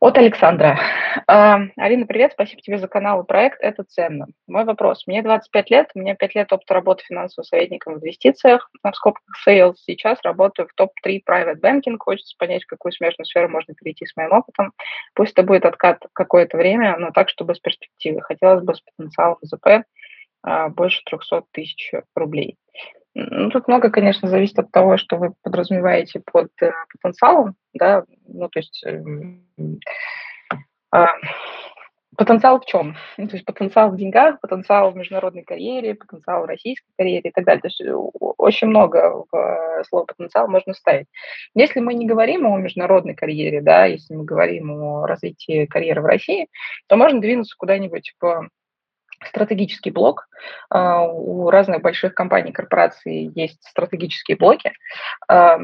От Александра. А, Арина, привет, спасибо тебе за канал и проект, это ценно. Мой вопрос. Мне 25 лет, у меня 5 лет опыта работы финансовым советником в инвестициях, в скобках sales. Сейчас работаю в топ-3 private banking, хочется понять, в какую смежную сферу можно перейти с моим опытом. Пусть это будет откат какое-то время, но так, чтобы с перспективы. Хотелось бы с потенциалом ЗП а, больше 300 тысяч рублей. Ну, тут много, конечно, зависит от того, что вы подразумеваете под э, потенциалом, да, ну, то есть э, э, потенциал в чем? Ну, то есть потенциал в деньгах, потенциал в международной карьере, потенциал в российской карьере и так далее. То есть очень много в э, слово потенциал можно ставить. Если мы не говорим о международной карьере, да, если мы говорим о развитии карьеры в России, то можно двинуться куда-нибудь в стратегический блок. А, у разных больших компаний, корпораций есть стратегические блоки. А,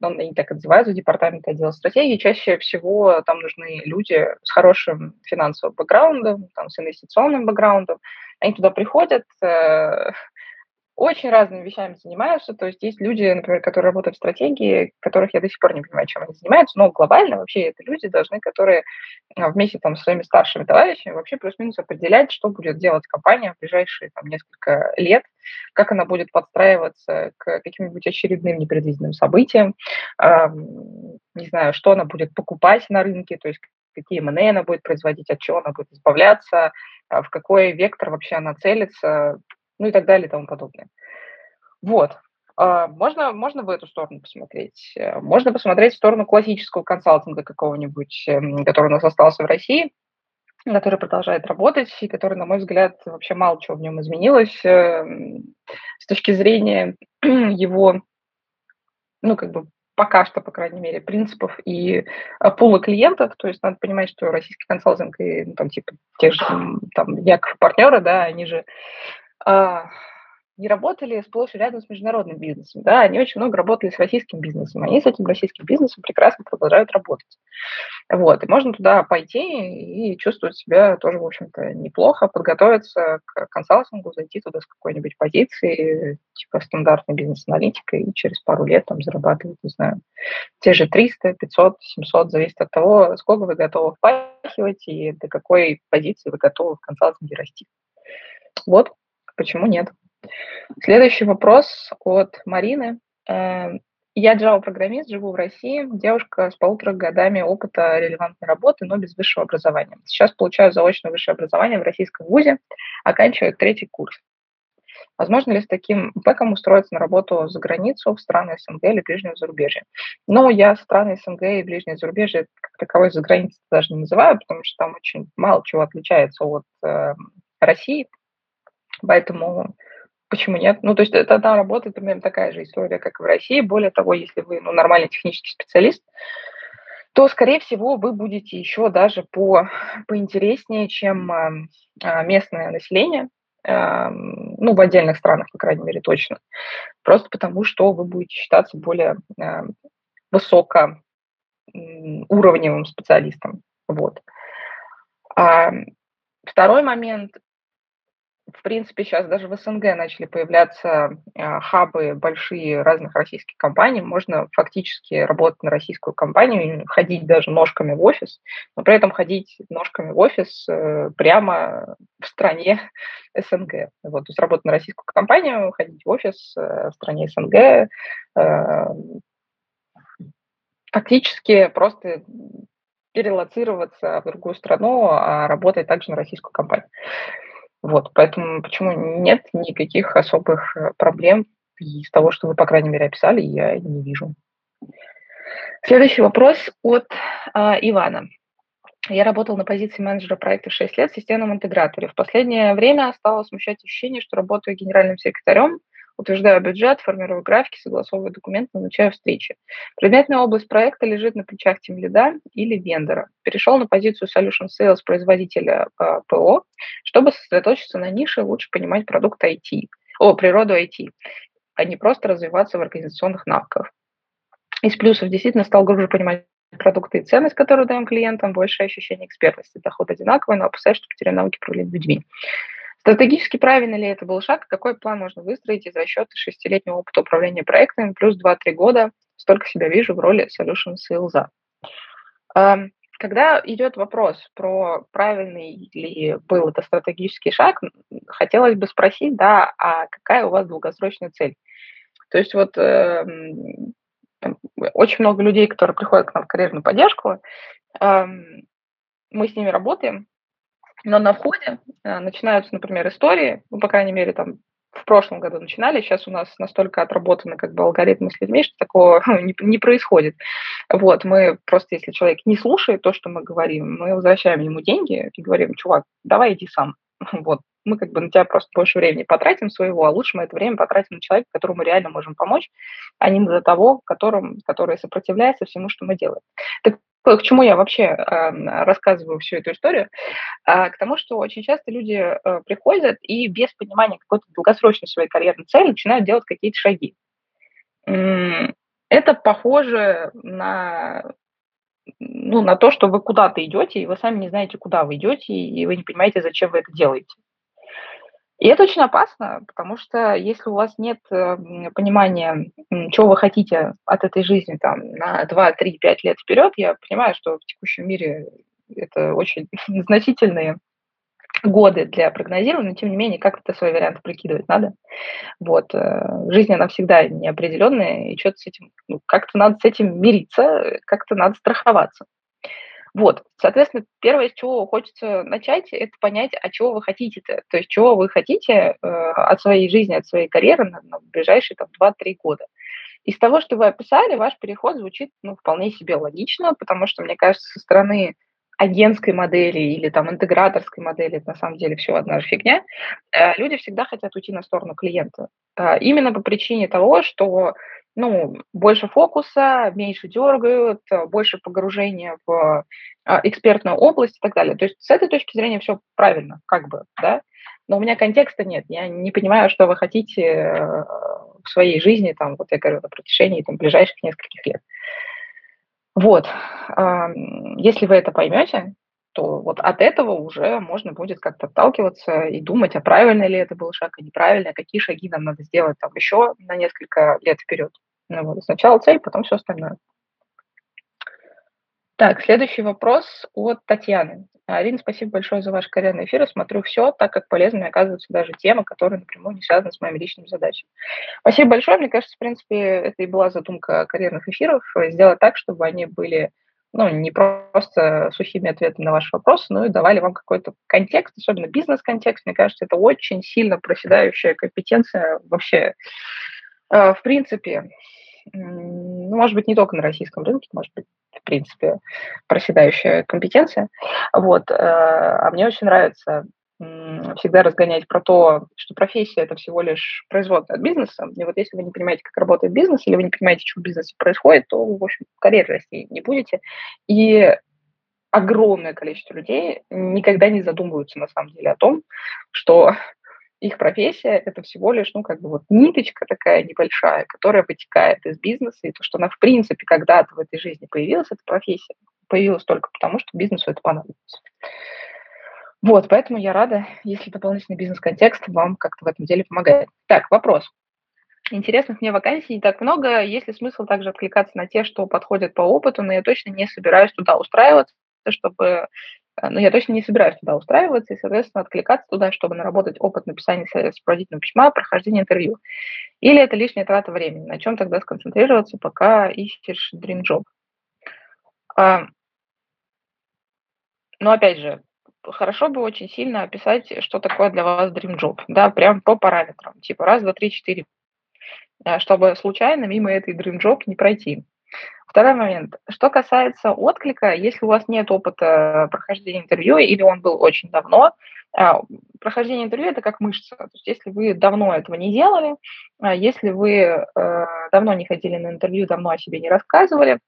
они так и называются, департамент отдела стратегии. Чаще всего там нужны люди с хорошим финансовым бэкграундом, там, с инвестиционным бэкграундом. Они туда приходят, э, очень разными вещами занимаются. То есть есть люди, например, которые работают в стратегии, которых я до сих пор не понимаю, чем они занимаются, но глобально вообще это люди должны, которые а, вместе там, с своими старшими товарищами вообще плюс-минус определять, что будет делать компания в ближайшие там, несколько лет, как она будет подстраиваться к каким-нибудь очередным непредвиденным событиям, не знаю, что она будет покупать на рынке, то есть какие M&A она будет производить, от чего она будет избавляться, в какой вектор вообще она целится, ну и так далее и тому подобное. Вот. А, можно, можно в эту сторону посмотреть. Э, можно посмотреть в сторону классического консалтинга какого-нибудь, эм, который у нас остался в России, который продолжает работать и который, на мой взгляд, вообще мало чего в нем изменилось эм, с точки зрения его, ну, как бы пока что, по крайней мере, принципов и э, пула клиентов. То есть надо понимать, что российский консалтинг и ну, там типа тех же там Яков партнеры, да, они же не работали сплошь и рядом с международным бизнесом. Да, они очень много работали с российским бизнесом. Они с этим российским бизнесом прекрасно продолжают работать. Вот. И можно туда пойти и чувствовать себя тоже, в общем-то, неплохо, подготовиться к консалтингу, зайти туда с какой-нибудь позиции, типа стандартной бизнес-аналитика, и через пару лет там зарабатывать, не знаю, те же 300, 500, 700, зависит от того, сколько вы готовы впахивать и до какой позиции вы готовы в консалтинге расти. Вот, Почему нет? Следующий вопрос от Марины. Эм, я Java-программист, живу в России, девушка с полутора годами опыта релевантной работы, но без высшего образования. Сейчас получаю заочное высшее образование в российском вузе, оканчиваю третий курс. Возможно ли с таким бэком устроиться на работу за границу в страны СНГ или ближнего зарубежья? Но я страны СНГ и ближнее зарубежье как таковой за границей даже не называю, потому что там очень мало чего отличается от э, России. Поэтому почему нет? Ну, то есть это там работает примерно такая же история, как и в России. Более того, если вы ну, нормальный технический специалист, то, скорее всего, вы будете еще даже по, поинтереснее, чем э, местное население. эм, ну, в отдельных странах, по крайней мере, точно. Просто потому, что вы будете считаться более эм, высокоуровневым специалистом. Вот. А второй момент в принципе, сейчас даже в СНГ начали появляться э, хабы большие разных российских компаний. Можно фактически работать на российскую компанию, ходить даже ножками в офис, но при этом ходить ножками в офис э, прямо в стране СНГ. Вот, то есть работать на российскую компанию, ходить в офис э, в стране СНГ, фактически просто перелоцироваться в другую страну, а работать также на российскую компанию. Вот, поэтому почему нет никаких особых э, проблем из того, что вы, по крайней мере, описали, я не вижу. Следующий вопрос от э, Ивана. Я работал на позиции менеджера проекта 6 лет в системном интеграторе. В последнее время стало смущать ощущение, что работаю генеральным секретарем – утверждаю бюджет, формирую графики, согласовываю документы, назначаю встречи. Предметная область проекта лежит на плечах тимлида или вендора. Перешел на позицию Solution Sales производителя э, ПО, чтобы сосредоточиться на нише, лучше понимать продукт IT, о, природу IT, а не просто развиваться в организационных навыках. Из плюсов действительно стал глубже понимать продукты и ценность, которые даем клиентам, большее ощущение экспертности. Доход одинаковый, но опасаюсь, что потеряю навыки управления людьми. Стратегически правильно ли это был шаг? Какой план можно выстроить из расчета шестилетнего опыта управления проектами плюс 2-3 года? Столько себя вижу в роли Solution Sales. Когда идет вопрос про правильный ли был это стратегический шаг, хотелось бы спросить, да, а какая у вас долгосрочная цель? То есть вот э, очень много людей, которые приходят к нам в карьерную поддержку, э, мы с ними работаем, но на входе э, начинаются, например, истории, ну, по крайней мере, там в прошлом году начинали, сейчас у нас настолько отработаны как бы алгоритмы с людьми, что такого не, не происходит. Вот, мы просто, если человек не слушает то, что мы говорим, мы возвращаем ему деньги и говорим, чувак, давай иди сам. Вот, мы как бы на тебя просто больше времени потратим своего, а лучше мы это время потратим на человека, которому реально можем помочь, а не на того, которым, который сопротивляется всему, что мы делаем. Так к чему я вообще э, рассказываю всю эту историю? А, к тому, что очень часто люди э, приходят и без понимания какой-то долгосрочной своей карьерной цели начинают делать какие-то шаги. Это похоже на, ну, на то, что вы куда-то идете, и вы сами не знаете, куда вы идете, и вы не понимаете, зачем вы это делаете. И это очень опасно, потому что если у вас нет э, понимания, чего вы хотите от этой жизни там, на 2, 3, 5 лет вперед, я понимаю, что в текущем мире это очень значительные годы для прогнозирования, но тем не менее как-то свои варианты прикидывать надо. Вот. Э, жизнь, она всегда неопределенная, и что-то с этим, ну, как-то надо с этим мириться, как-то надо страховаться. Вот, соответственно, первое, с чего хочется начать, это понять, а чего вы хотите-то, то есть чего вы хотите э, от своей жизни, от своей карьеры на, на ближайшие там 2-3 года. Из того, что вы описали, ваш переход звучит ну, вполне себе логично, потому что, мне кажется, со стороны агентской модели или там интеграторской модели, это на самом деле все одна же фигня, э, люди всегда хотят уйти на сторону клиента. Э, именно по причине того, что ну, больше фокуса, меньше дергают, э, больше погружения в а, экспертную область и так далее. То есть с этой точки зрения все правильно, как бы, да. Но у меня контекста нет. Я не понимаю, что вы хотите э, в своей жизни, там, вот я говорю, на протяжении там, ближайших нескольких лет. Вот. Если вы это поймете, то вот от этого уже можно будет как-то отталкиваться и думать, а правильно ли это был шаг, а неправильно, а какие шаги нам надо сделать там еще на несколько лет вперед. Ну, вот. Сначала цель, потом все остальное. Так, следующий вопрос от Татьяны. Арина, спасибо большое за ваш карьерный эфир. Смотрю все, так как полезными оказываются даже темы, которые напрямую не связаны с моими личными задачами. Спасибо большое. Мне кажется, в принципе, это и была задумка карьерных эфиров, сделать так, чтобы они были ну, не просто сухими ответами на ваши вопросы, но и давали вам какой-то контекст, особенно бизнес-контекст. Мне кажется, это очень сильно проседающая компетенция вообще. Э, в принципе, ну, может быть, не только на российском рынке, может быть, в принципе, проседающая компетенция. Вот. Э, а мне очень нравится всегда разгонять про то, что профессия – это всего лишь производная от бизнеса. И вот если вы не понимаете, как работает бизнес, или вы не понимаете, что в бизнесе происходит, то, в общем, карьеры расти не будете. И огромное количество людей никогда не задумываются, на самом деле, о том, что их профессия – это всего лишь, ну, как бы вот ниточка такая небольшая, которая вытекает из бизнеса, и то, что она, в принципе, когда-то в этой жизни появилась, эта профессия, появилась только потому, что бизнесу это понадобилось. Вот, поэтому я рада, если дополнительный бизнес-контекст вам как-то в этом деле помогает. Так, вопрос. Интересных мне вакансий не так много. Есть ли смысл также откликаться на те, что подходят по опыту, но я точно не собираюсь туда устраиваться, чтобы Э, но я точно не собираюсь туда устраиваться и, соответственно, откликаться туда, чтобы наработать опыт написания сопроводительного письма, прохождения интервью. Или это лишняя трата времени? На чем тогда сконцентрироваться, пока ищешь job? А, но опять же, хорошо бы очень сильно описать, что такое для вас dream job, да, прям по параметрам, типа раз, два, три, четыре, э, чтобы случайно мимо этой dream job не пройти. Второй момент. Что касается отклика, если у вас нет опыта прохождения интервью или он был очень давно, а, прохождение интервью это как мышца. То есть если вы давно этого не делали, если вы э, давно не ходили на интервью, давно о себе не рассказывали,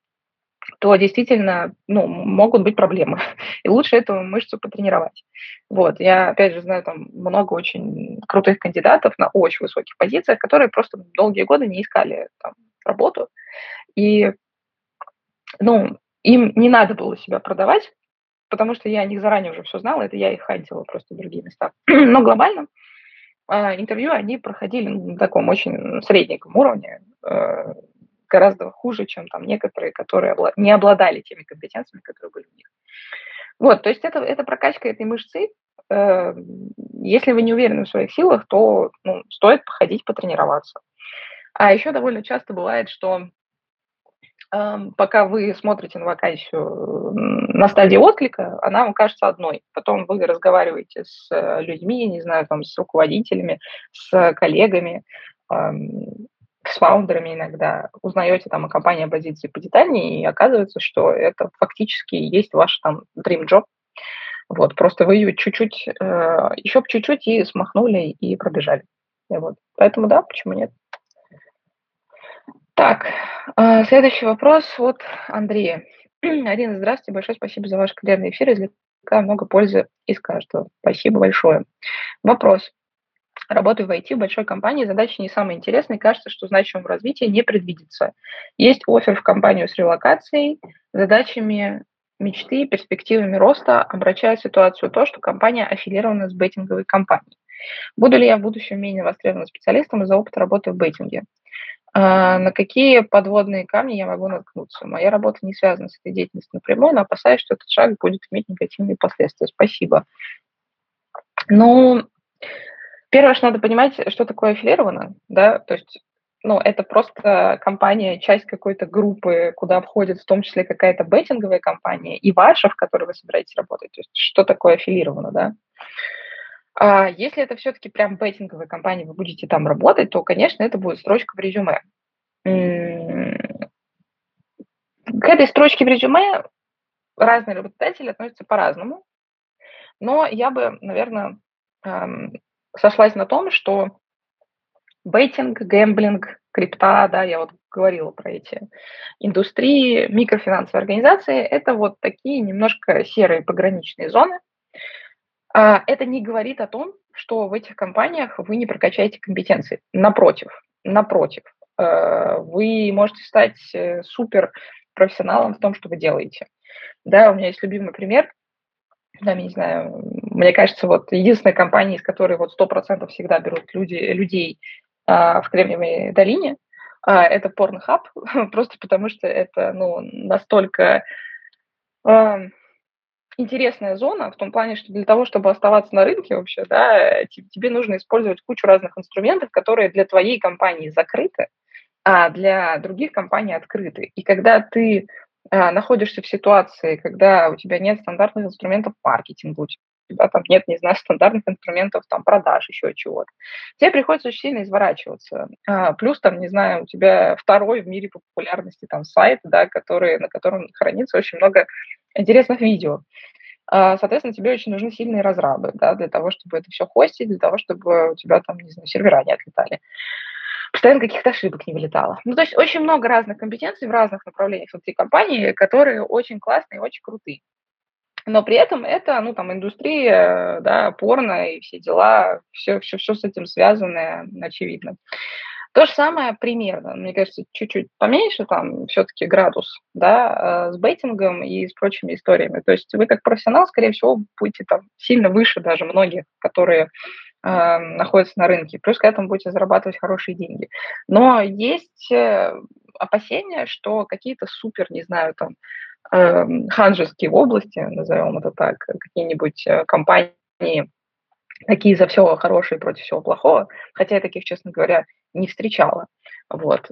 то действительно ну, могут быть проблемы. И лучше эту мышцу потренировать. Вот. Я, опять же, знаю там много очень крутых кандидатов на очень высоких позициях, которые просто долгие годы не искали там, работу. И ну, им не надо было себя продавать, потому что я о них заранее уже все знала, это я их хантила просто в другие места. Но глобально э, интервью они проходили на таком очень среднем уровне, э, гораздо хуже, чем там некоторые, которые не обладали теми компетенциями, которые были у них. Вот, то есть это, это прокачка этой мышцы. Э, если вы не уверены в своих силах, то ну, стоит походить, потренироваться. А еще довольно часто бывает, что пока вы смотрите на вакансию на стадии отклика, она вам кажется одной. Потом вы разговариваете с э, людьми, не знаю, там, с руководителями, с коллегами, с фаундерами иногда, узнаете там о компании, о позиции подетальнее, и оказывается, что это фактически есть ваш там dream job. Вот, просто вы ее чуть-чуть, э, еще чуть-чуть и смахнули, и пробежали. И вот. Поэтому да, почему нет? Так, а, следующий вопрос от Андрея. Арина, здравствуйте, большое спасибо за ваш карьерный эфир, извлекаю много пользы из каждого. Спасибо большое. Вопрос. Работаю в IT в большой компании, задачи не самые интересные, кажется, что значимого развития не предвидится. Есть офер в компанию с релокацией, задачами мечты, перспективами роста, обращая ситуацию то, что компания аффилирована с бейтинговой компанией. Буду ли я в будущем менее востребованным специалистом из-за опыта работы в бейтинге? А, на какие подводные камни я могу наткнуться? Моя работа не связана с этой деятельностью напрямую, но опасаюсь, что этот шаг будет иметь негативные последствия. Спасибо. Ну, первое, что надо понимать, что такое аффилировано, да, то есть ну, это просто компания, часть какой-то группы, куда входит в том числе какая-то беттинговая компания и ваша, в которой вы собираетесь работать. То есть что такое аффилировано, да? А если это все-таки прям беттинговая компания, вы будете там работать, то, конечно, это будет строчка в резюме. К этой строчке в резюме разные работодатели относятся по-разному, но я бы, наверное, сошлась на том, что бейтинг, гэмблинг, крипта, да, я вот говорила про эти индустрии, микрофинансовые организации, это вот такие немножко серые пограничные зоны, а, это не говорит о том, что в этих компаниях вы не прокачаете компетенции. Напротив, напротив, э, вы можете стать э, супер профессионалом в том, что вы делаете. Да, у меня есть любимый пример. Да, я не знаю, мне кажется, вот единственная компания, из которой вот 100% всегда берут люди, людей а, в Кремниевой долине, а, это Pornhub, просто потому что это ну, настолько а, интересная зона в том плане, что для того, чтобы оставаться на рынке вообще, да, тебе нужно использовать кучу разных инструментов, которые для твоей компании закрыты, а для других компаний открыты. И когда ты а, находишься в ситуации, когда у тебя нет стандартных инструментов маркетинга, у тебя там нет, не знаю, стандартных инструментов там продаж, еще чего-то, тебе приходится очень сильно изворачиваться. А, плюс там, не знаю, у тебя второй в мире популярности там сайт, да, который, на котором хранится очень много интересных видео. А, соответственно, тебе очень нужны сильные разрабы, да, для того, чтобы это все хостить, для того, чтобы у тебя там, не знаю, сервера не отлетали. Постоянно каких-то ошибок не вылетало. Ну, то есть очень много разных компетенций в разных направлениях внутри компании, которые очень классные и очень крутые. Но при этом это, ну, там, индустрия, да, порно и все дела, все, все, все с этим связанное, очевидно. То же самое примерно, мне кажется, чуть-чуть поменьше там все-таки градус, да, э, с бейтингом и с прочими историями. То есть вы как профессионал, скорее всего, будете там сильно выше даже многих, которые э, находятся на рынке. Плюс к этому будете зарабатывать хорошие деньги. Но есть э, опасения, что какие-то супер, не знаю, там, ханжеские области, назовем это так, какие-нибудь э, компании, такие за все хорошее против всего плохого, хотя я таких, честно говоря, не встречала. Вот.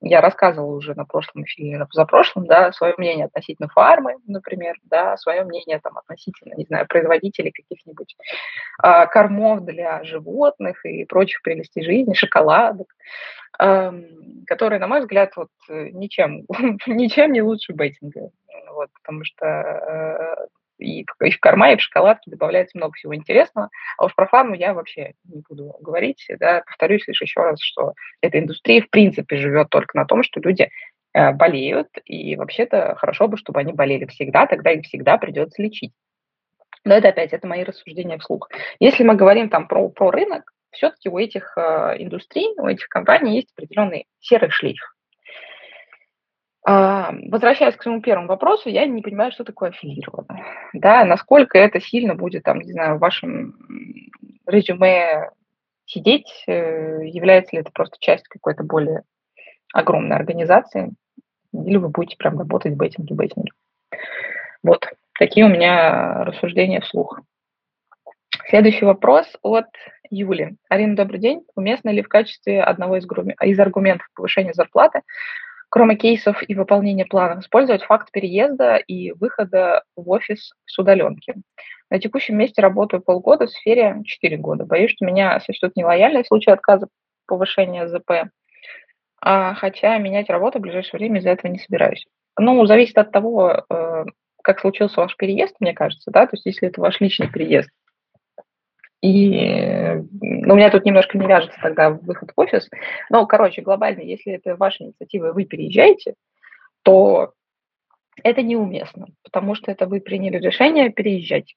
Я рассказывала уже на прошлом эфире, за прошлым, да, свое мнение относительно фармы, например, да, свое мнение там относительно, не знаю, производителей каких-нибудь а, кормов для животных и прочих прелестей жизни, шоколадок, которые, на мой взгляд, вот ничем, ничем не лучше бейтинга. Вот, потому что э, и, и в корма, и в шоколадке добавляется много всего интересного. А уж про фарму я вообще не буду говорить. Да, повторюсь лишь еще раз, что эта индустрия в принципе живет только на том, что люди э, болеют, и вообще-то хорошо бы, чтобы они болели всегда, тогда их всегда придется лечить. Но это опять, это мои рассуждения вслух. Если мы говорим там про, про рынок, все-таки у этих э, индустрий, у этих компаний есть определенный серый шлейф. А, возвращаясь к своему первому вопросу, я не понимаю, что такое аффилированное. Да, насколько это сильно будет, там, не знаю, в вашем резюме сидеть, э, является ли это просто часть какой-то более огромной организации, или вы будете прям работать в бейтинге, бейтинге. Вот, такие у меня рассуждения вслух. Следующий вопрос от Юли. Арина, добрый день. Уместно ли в качестве одного из, из аргументов повышения зарплаты кроме кейсов и выполнения планов, использовать факт переезда и выхода в офис с удаленки. На текущем месте работаю полгода, в сфере 4 года. Боюсь, что меня сочтут нелояльной в случае отказа повышения ЗП, а, хотя менять работу в ближайшее время из-за этого не собираюсь. Ну, зависит от того, э, как случился ваш переезд, мне кажется, да, то есть если это ваш личный переезд, и ну, у меня тут немножко не вяжется тогда выход в офис. Но, короче, глобально, если это ваша инициатива, вы переезжаете, то это неуместно, потому что это вы приняли решение переезжать.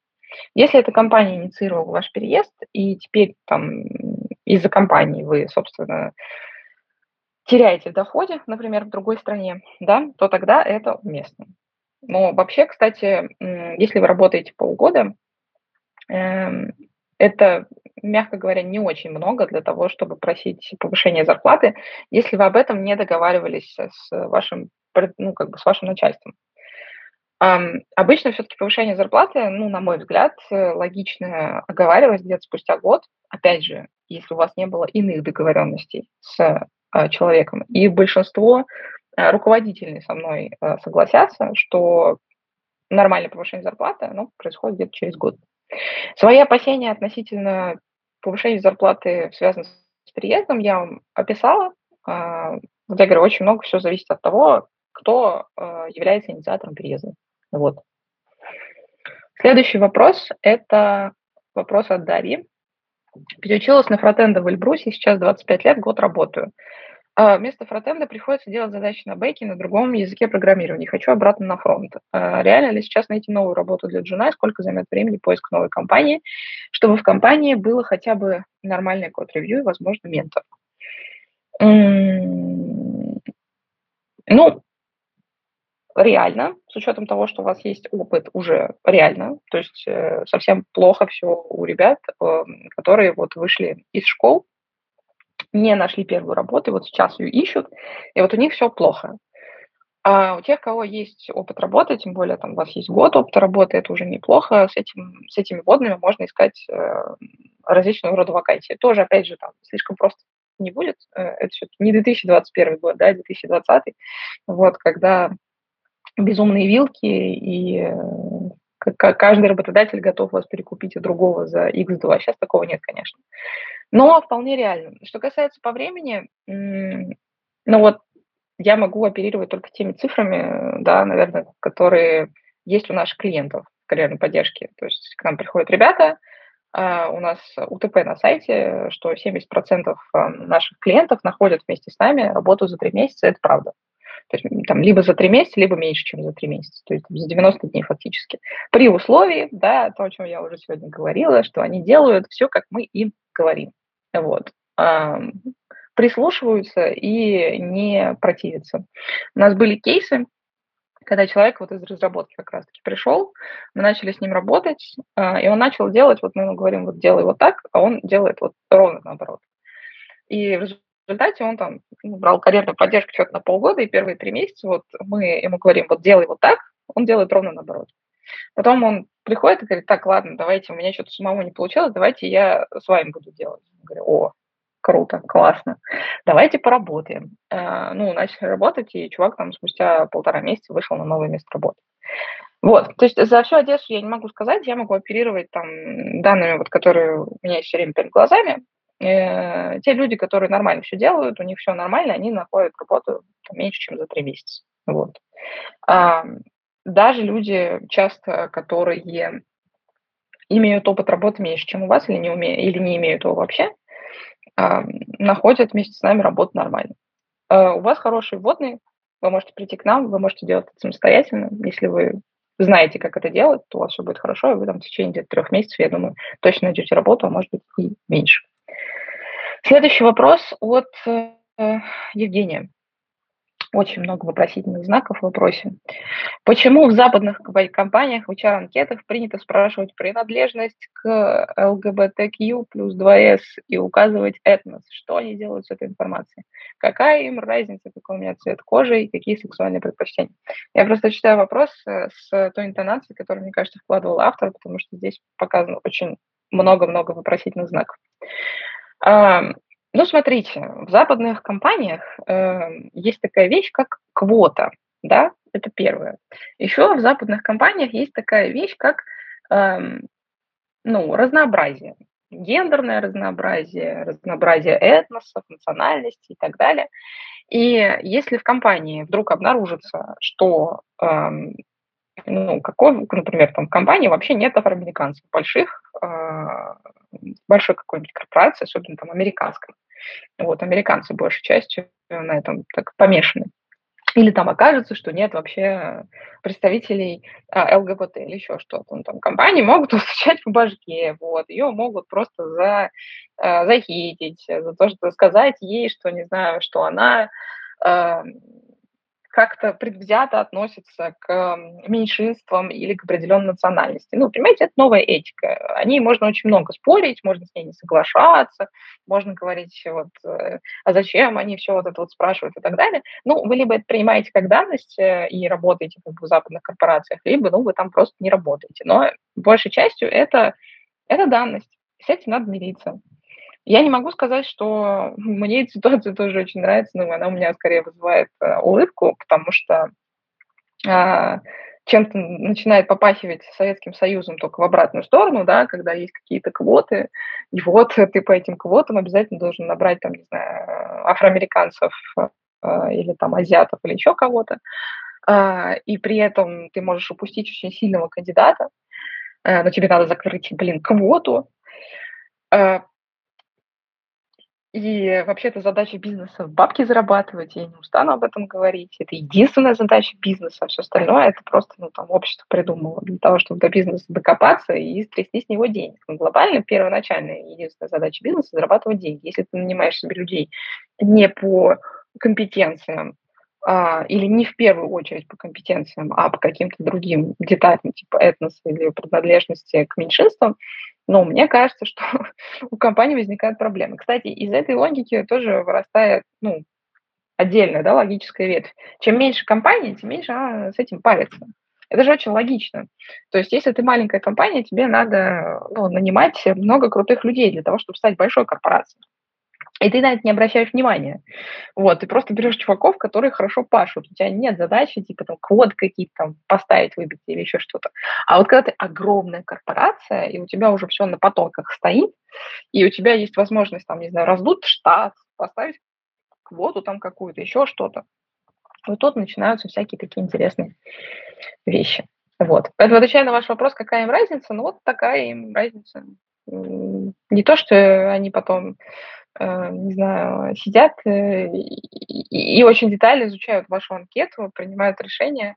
Если эта компания инициировала ваш переезд, и теперь там из-за компании вы, собственно, теряете в доходе, например, в другой стране, да, то тогда это уместно. Но вообще, кстати, если вы работаете полгода, эм, это, мягко говоря, не очень много для того, чтобы просить повышение зарплаты, если вы об этом не договаривались с вашим, ну, как бы с вашим начальством. Um, обычно все-таки повышение зарплаты, ну, на мой взгляд, логично оговаривалось где-то спустя год, опять же, если у вас не было иных договоренностей с uh, человеком. И большинство uh, руководителей со мной uh, согласятся, что нормальное повышение зарплаты ну, происходит где-то через год. Свои опасения относительно повышения зарплаты, связанные с переездом, я вам описала. А, вот я говорю, очень много все зависит от того, кто а, является инициатором переезда. Вот. Следующий вопрос – это вопрос от Дарьи. Переучилась на фронтенда в Эльбрусе, сейчас 25 лет, год работаю. А, вместо фронтенда приходится делать задачи на бэке на другом языке программирования. Хочу обратно на фронт. А, реально ли сейчас найти новую работу для джуна? Сколько займет времени поиск новой компании, чтобы в компании было хотя бы нормальный код-ревью и, возможно, ментор? Ну, реально, с учетом того, что у вас есть опыт, уже реально. То есть э, совсем плохо все у ребят, э, которые вот вышли из школ, не нашли первую работу, и вот сейчас ее ищут, и вот у них все плохо. А у тех, у кого есть опыт работы, тем более там у вас есть год опыта работы, это уже неплохо, с, этим, с этими водными можно искать э, различного рода вакансии. Тоже, опять же, там слишком просто не будет, э, это все не 2021 год, да, 2020, вот, когда безумные вилки и э, каждый работодатель готов вас перекупить у другого за x2. Сейчас такого нет, конечно. Но вполне реально. Что касается по времени, ну вот я могу оперировать только теми цифрами, да, наверное, которые есть у наших клиентов в карьерной поддержке. То есть к нам приходят ребята, а, у нас УТП на сайте, что 70% а, наших клиентов находят вместе с нами работу за три месяца, это правда. То есть там либо за три месяца, либо меньше, чем за три месяца. То есть за 90 дней фактически. При условии, да, то, о чем я уже сегодня говорила, что они делают все, как мы им говорим. Вот. Прислушиваются и не противятся. У нас были кейсы, когда человек вот из разработки как раз-таки пришел, мы начали с ним работать, а, и он начал делать, вот мы ему говорим, вот делай вот так, а он делает вот ровно наоборот. И в результате он там брал карьерную поддержку что-то на полгода, и первые три месяца вот мы ему говорим, вот делай вот так, он делает ровно наоборот. Потом он приходит и говорит, так, ладно, давайте, у меня что-то самому не получилось, давайте я с вами буду делать. Я говорю, о, круто, классно, давайте поработаем. Э, ну, начали работать, и чувак там спустя полтора месяца вышел на новое место работы. Вот, то есть за всю Одессу я не могу сказать, я могу оперировать там данными, вот, которые у меня все время перед глазами. Э, те люди, которые нормально все делают, у них все нормально, они находят работу там, меньше, чем за три месяца. Вот. А, даже люди часто, которые имеют опыт работы меньше, чем у вас, или не, умеют, или не имеют его вообще, находят вместе с нами работу нормально. А, у вас хорошие вводные, вы можете прийти к нам, вы можете делать это самостоятельно. Если вы знаете, как это делать, то у вас все будет хорошо, и вы там в течение трех месяцев, я думаю, точно найдете работу, а может быть и меньше. Следующий вопрос от э, Евгения очень много вопросительных знаков в вопросе. Почему в западных компаниях в HR-анкетах принято спрашивать принадлежность к ЛГБТQ плюс 2С и указывать этнос? Что они делают с этой информацией? Какая им разница, какой у меня цвет кожи и какие сексуальные предпочтения? Я просто читаю вопрос э, с той интонацией, которую, мне кажется, вкладывал автор, потому что здесь показано очень много-много вопросительных знаков. Ну, смотрите, в западных компаниях э, есть такая вещь, как квота, да, это первое. Еще в западных компаниях есть такая вещь, как э, ну, разнообразие, гендерное разнообразие, разнообразие этносов, национальностей и так далее. И если в компании вдруг обнаружится, что э, ну, какой, например, там компании вообще нет афроамериканцев больших, э, большой какой-нибудь корпорации, особенно там американской. Вот, американцы большей частью на этом так помешаны. Или там окажется, что нет вообще представителей а, ЛГБТ или еще что-то. Ну, там компании могут устучать по башке, вот, ее могут просто за, э, захитить, за то, что сказать ей, что, не знаю, что она э, как-то предвзято относятся к меньшинствам или к определенной национальности. Ну, понимаете, это новая этика. О ней можно очень много спорить, можно с ней не соглашаться, можно говорить, вот, э, а зачем они все вот это вот спрашивают и так далее. Ну, вы либо это принимаете как данность э, и работаете как бы в западных корпорациях, либо, ну, вы там просто не работаете. Но большей частью это, это данность. С этим надо мириться. Я не могу сказать, что мне эта ситуация тоже очень нравится, но она у меня скорее вызывает э, улыбку, потому что э, чем-то начинает попахивать Советским Союзом только в обратную сторону, да, когда есть какие-то квоты, и вот ты по этим квотам обязательно должен набрать, там, не знаю, афроамериканцев э, или там азиатов или еще кого-то, э, и при этом ты можешь упустить очень сильного кандидата, э, но тебе надо закрыть, блин, квоту, э, и вообще это задача бизнеса бабки зарабатывать, я не устану об этом говорить. Это единственная задача бизнеса, а все остальное это просто ну, там, общество придумало для того, чтобы до бизнеса докопаться и стрясти с него денег. Но глобально, первоначальная единственная задача бизнеса – зарабатывать деньги. Если ты нанимаешь себе людей не по компетенциям, или не в первую очередь по компетенциям, а по каким-то другим деталям, типа этноса или принадлежности к меньшинствам, но мне кажется, что у компании возникают проблемы. Кстати, из этой логики тоже вырастает, ну, отдельная, да, логическая ветвь. Чем меньше компании, тем меньше она с этим парится. Это же очень логично. То есть, если ты маленькая компания, тебе надо ну, нанимать много крутых людей для того, чтобы стать большой корпорацией. И ты на это не обращаешь внимания. Вот, ты просто берешь чуваков, которые хорошо пашут. У тебя нет задачи, типа, там, квоты какие-то там поставить, выбить или еще что-то. А вот когда ты огромная корпорация, и у тебя уже все на потоках стоит, и у тебя есть возможность, там, не знаю, раздуть штат, поставить квоту там какую-то, еще что-то, вот тут начинаются всякие такие интересные вещи. Вот. Поэтому, отвечая на ваш вопрос, какая им разница, ну вот такая им разница. Не то, что они потом не знаю, сидят э, и, очень детально изучают вашу анкету, принимают решения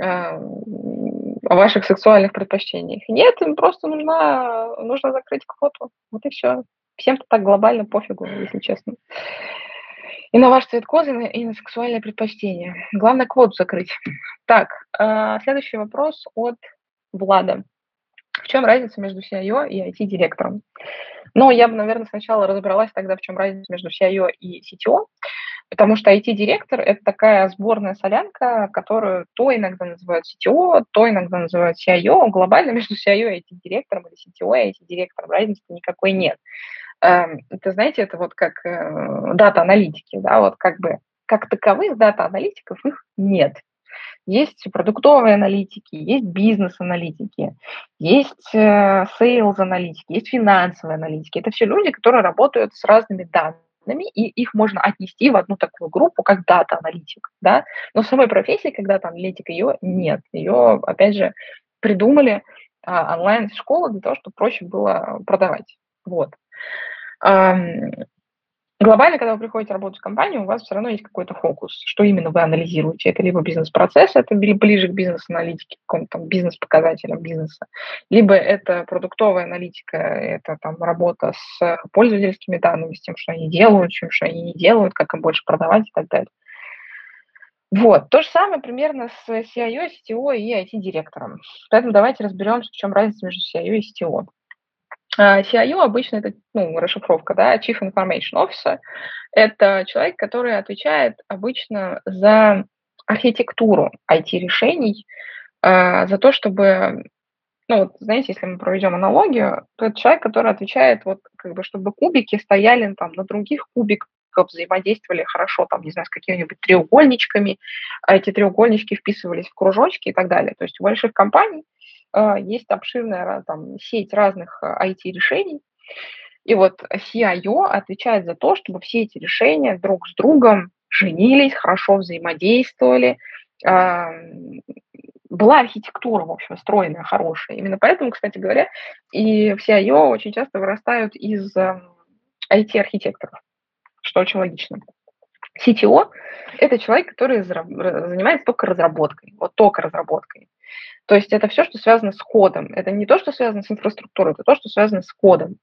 э, о ваших сексуальных предпочтениях. Нет, им просто нужно, нужно закрыть квоту. Вот и все. Всем так глобально пофигу, если честно. И на ваш цвет кожи, и на сексуальное предпочтение. Главное квоту закрыть. Так, э, следующий вопрос от Влада. В чем разница между CIO и IT-директором? Ну, я бы, наверное, сначала разобралась тогда, в чем разница между CIO и CTO, потому что IT-директор – это такая сборная солянка, которую то иногда называют CTO, то иногда называют CIO. Глобально между CIO и IT-директором или CTO и IT-директором разницы никакой нет. Эм, это, знаете, это вот как э, дата-аналитики, да, вот как бы как таковых дата-аналитиков их нет. Есть продуктовые аналитики, есть бизнес-аналитики, есть sales-аналитики, есть финансовые аналитики. Это все люди, которые работают с разными данными, и их можно отнести в одну такую группу, как дата-аналитик. Да? Но самой профессии, когда там аналитик, ее нет. Ее, опять же, придумали а, онлайн-школы для того, чтобы проще было продавать. Вот. Глобально, когда вы приходите работать в компанию, у вас все равно есть какой-то фокус, что именно вы анализируете. Это либо бизнес-процесс, это ближе к бизнес-аналитике, к какому-то бизнес-показателям бизнеса, либо это продуктовая аналитика, это там работа с пользовательскими данными, с тем, что они делают, чем что они не делают, как им больше продавать и так далее. Вот. То же самое примерно с CIO, CTO и IT-директором. Поэтому давайте разберемся, в чем разница между CIO и CTO. CIO обычно это ну, расшифровка, да, Chief Information Officer. Это человек, который отвечает обычно за архитектуру IT-решений, а, за то, чтобы, ну, вот, знаете, если мы проведем аналогию, то это человек, который отвечает, вот, как бы, чтобы кубики стояли там на других кубиках, взаимодействовали хорошо, там, не знаю, с какими-нибудь треугольничками, а эти треугольнички вписывались в кружочки и так далее. То есть у больших компаний а, есть обширная там, сеть разных IT-решений, а, и вот CIO отвечает за то, чтобы все эти решения друг с другом женились, хорошо взаимодействовали, а, была архитектура, в общем, стройная, хорошая. Именно поэтому, кстати говоря, и в CIO очень часто вырастают из IT-архитекторов, что очень логично. CTO – это человек, который занимается только разработкой, вот только разработкой. То есть это все, что связано с кодом. Это не то, что связано с инфраструктурой, это то, что связано с кодом.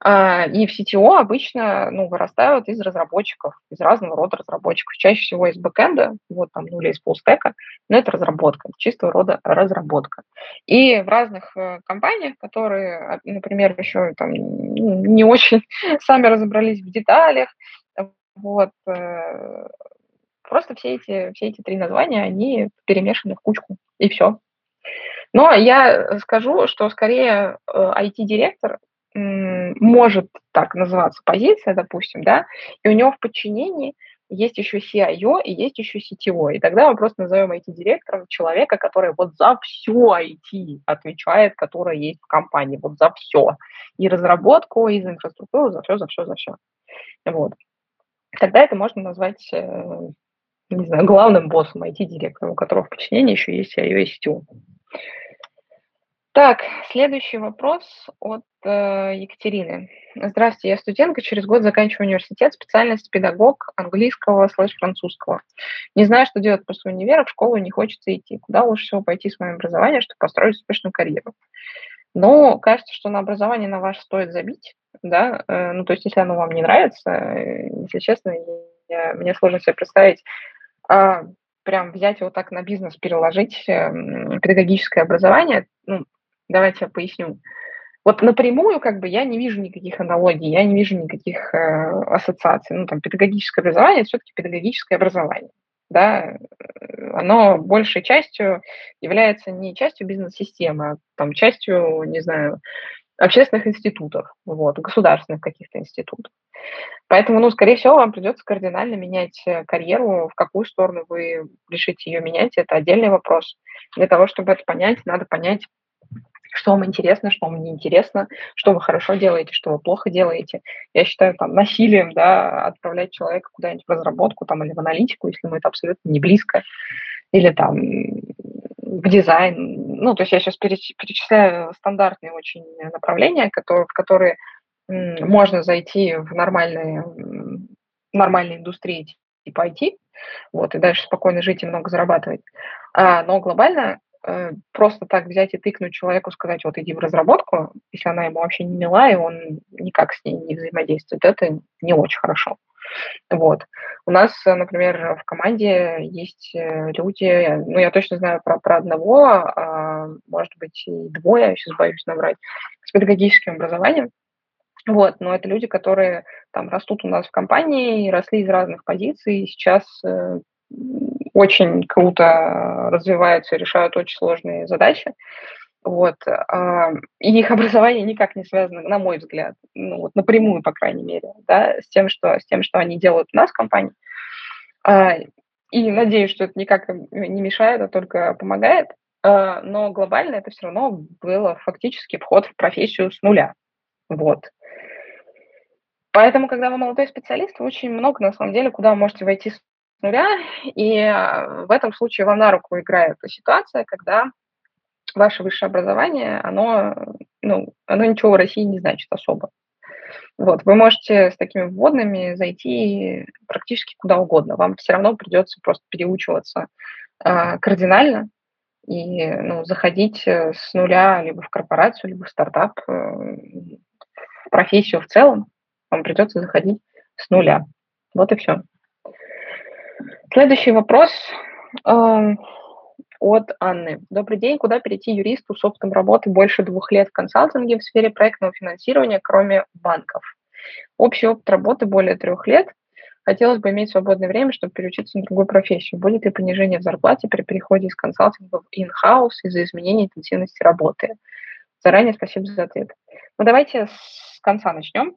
А, и в CTO обычно ну, вырастают из разработчиков, из разного рода разработчиков. Чаще всего из бэкэнда, вот там, ну или из полстека, но это разработка, чистого рода разработка. И в разных э, компаниях, которые, а, например, еще там ну, не очень сами разобрались в деталях, вот, э, просто все эти, все эти три названия, они перемешаны в кучку, и все. Но я скажу, что скорее IT-директор э, может так называться позиция, допустим, да, и у него в подчинении есть еще CIO и есть еще CTO. И тогда мы просто назовем IT-директором человека, который вот за все IT отвечает, которое есть в компании, вот за все. И разработку, и за инфраструктуру, за все, за все, за все. Вот. Тогда это можно назвать, э, не знаю, главным боссом IT-директором, у которого в подчинении еще есть CTO. Так, следующий вопрос от э, Екатерины. Здравствуйте, я студентка, через год заканчиваю университет, специальность педагог английского слэш французского. Не знаю, что делать после универа, в школу не хочется идти. Куда лучше всего пойти с моим образованием, чтобы построить успешную карьеру? Но кажется, что на образование на ваш стоит забить, да, э, ну, то есть, если оно вам не нравится, э, если честно, я, мне сложно себе представить, прям взять его так на бизнес, переложить э, педагогическое образование, ну, Давайте я поясню. Вот напрямую как бы я не вижу никаких аналогий, я не вижу никаких э, ассоциаций. Ну, там, педагогическое образование – это все-таки педагогическое образование. Да? Оно большей частью является не частью бизнес-системы, а там, частью, не знаю, общественных институтов, вот, государственных каких-то институтов. Поэтому, ну, скорее всего, вам придется кардинально менять э, карьеру, в какую сторону вы решите ее менять, это отдельный вопрос. Для того, чтобы это понять, надо понять, что вам интересно, что вам неинтересно, что вы хорошо делаете, что вы плохо делаете. Я считаю, там, насилием, да, отправлять человека куда-нибудь в разработку там, или в аналитику, если ему это абсолютно не близко, или там в дизайн. Ну, то есть я сейчас перечисляю стандартные очень направления, которые, в которые можно зайти в нормальные, нормальные индустрии типа IT, вот, и дальше спокойно жить и много зарабатывать. А, но глобально э, просто так взять и тыкнуть человеку, сказать, вот иди в разработку, если она ему вообще не мила, и он никак с ней не взаимодействует, это не очень хорошо. Вот. У нас, например, в команде есть э, люди, ну, я точно знаю про, про одного, а, может быть, и двое, сейчас боюсь набрать, с педагогическим образованием, вот, но это люди, которые там растут у нас в компании, росли из разных позиций, сейчас э, очень круто развиваются и решают очень сложные задачи. Вот. А, и их образование никак не связано, на мой взгляд, ну, вот напрямую, по крайней мере, да, с тем, что, с тем, что они делают у нас в компании. А, и надеюсь, что это никак не мешает, а только помогает. А, но глобально это все равно было фактически вход в профессию с нуля. Вот. Поэтому, когда вы молодой специалист, очень много, на самом деле, куда вы можете войти с нуля, и в этом случае вам на руку играет ситуация, когда ваше высшее образование, оно, ну, оно ничего в России не значит особо. Вот, вы можете с такими вводными зайти практически куда угодно. Вам все равно придется просто переучиваться э, кардинально и ну, заходить э, с нуля либо в корпорацию, либо в стартап, э, в профессию в целом. Вам придется заходить с нуля. Вот и все. Следующий вопрос. Э, от Анны. Добрый день. Куда перейти юристу с опытом работы больше двух лет в консалтинге в сфере проектного финансирования, кроме банков? Общий опыт работы более трех лет. Хотелось бы иметь свободное время, чтобы переучиться на другую профессию. Будет ли понижение в зарплате при переходе из консалтинга в in-house из-за изменения интенсивности работы? Заранее спасибо за ответ. Ну, давайте с конца начнем.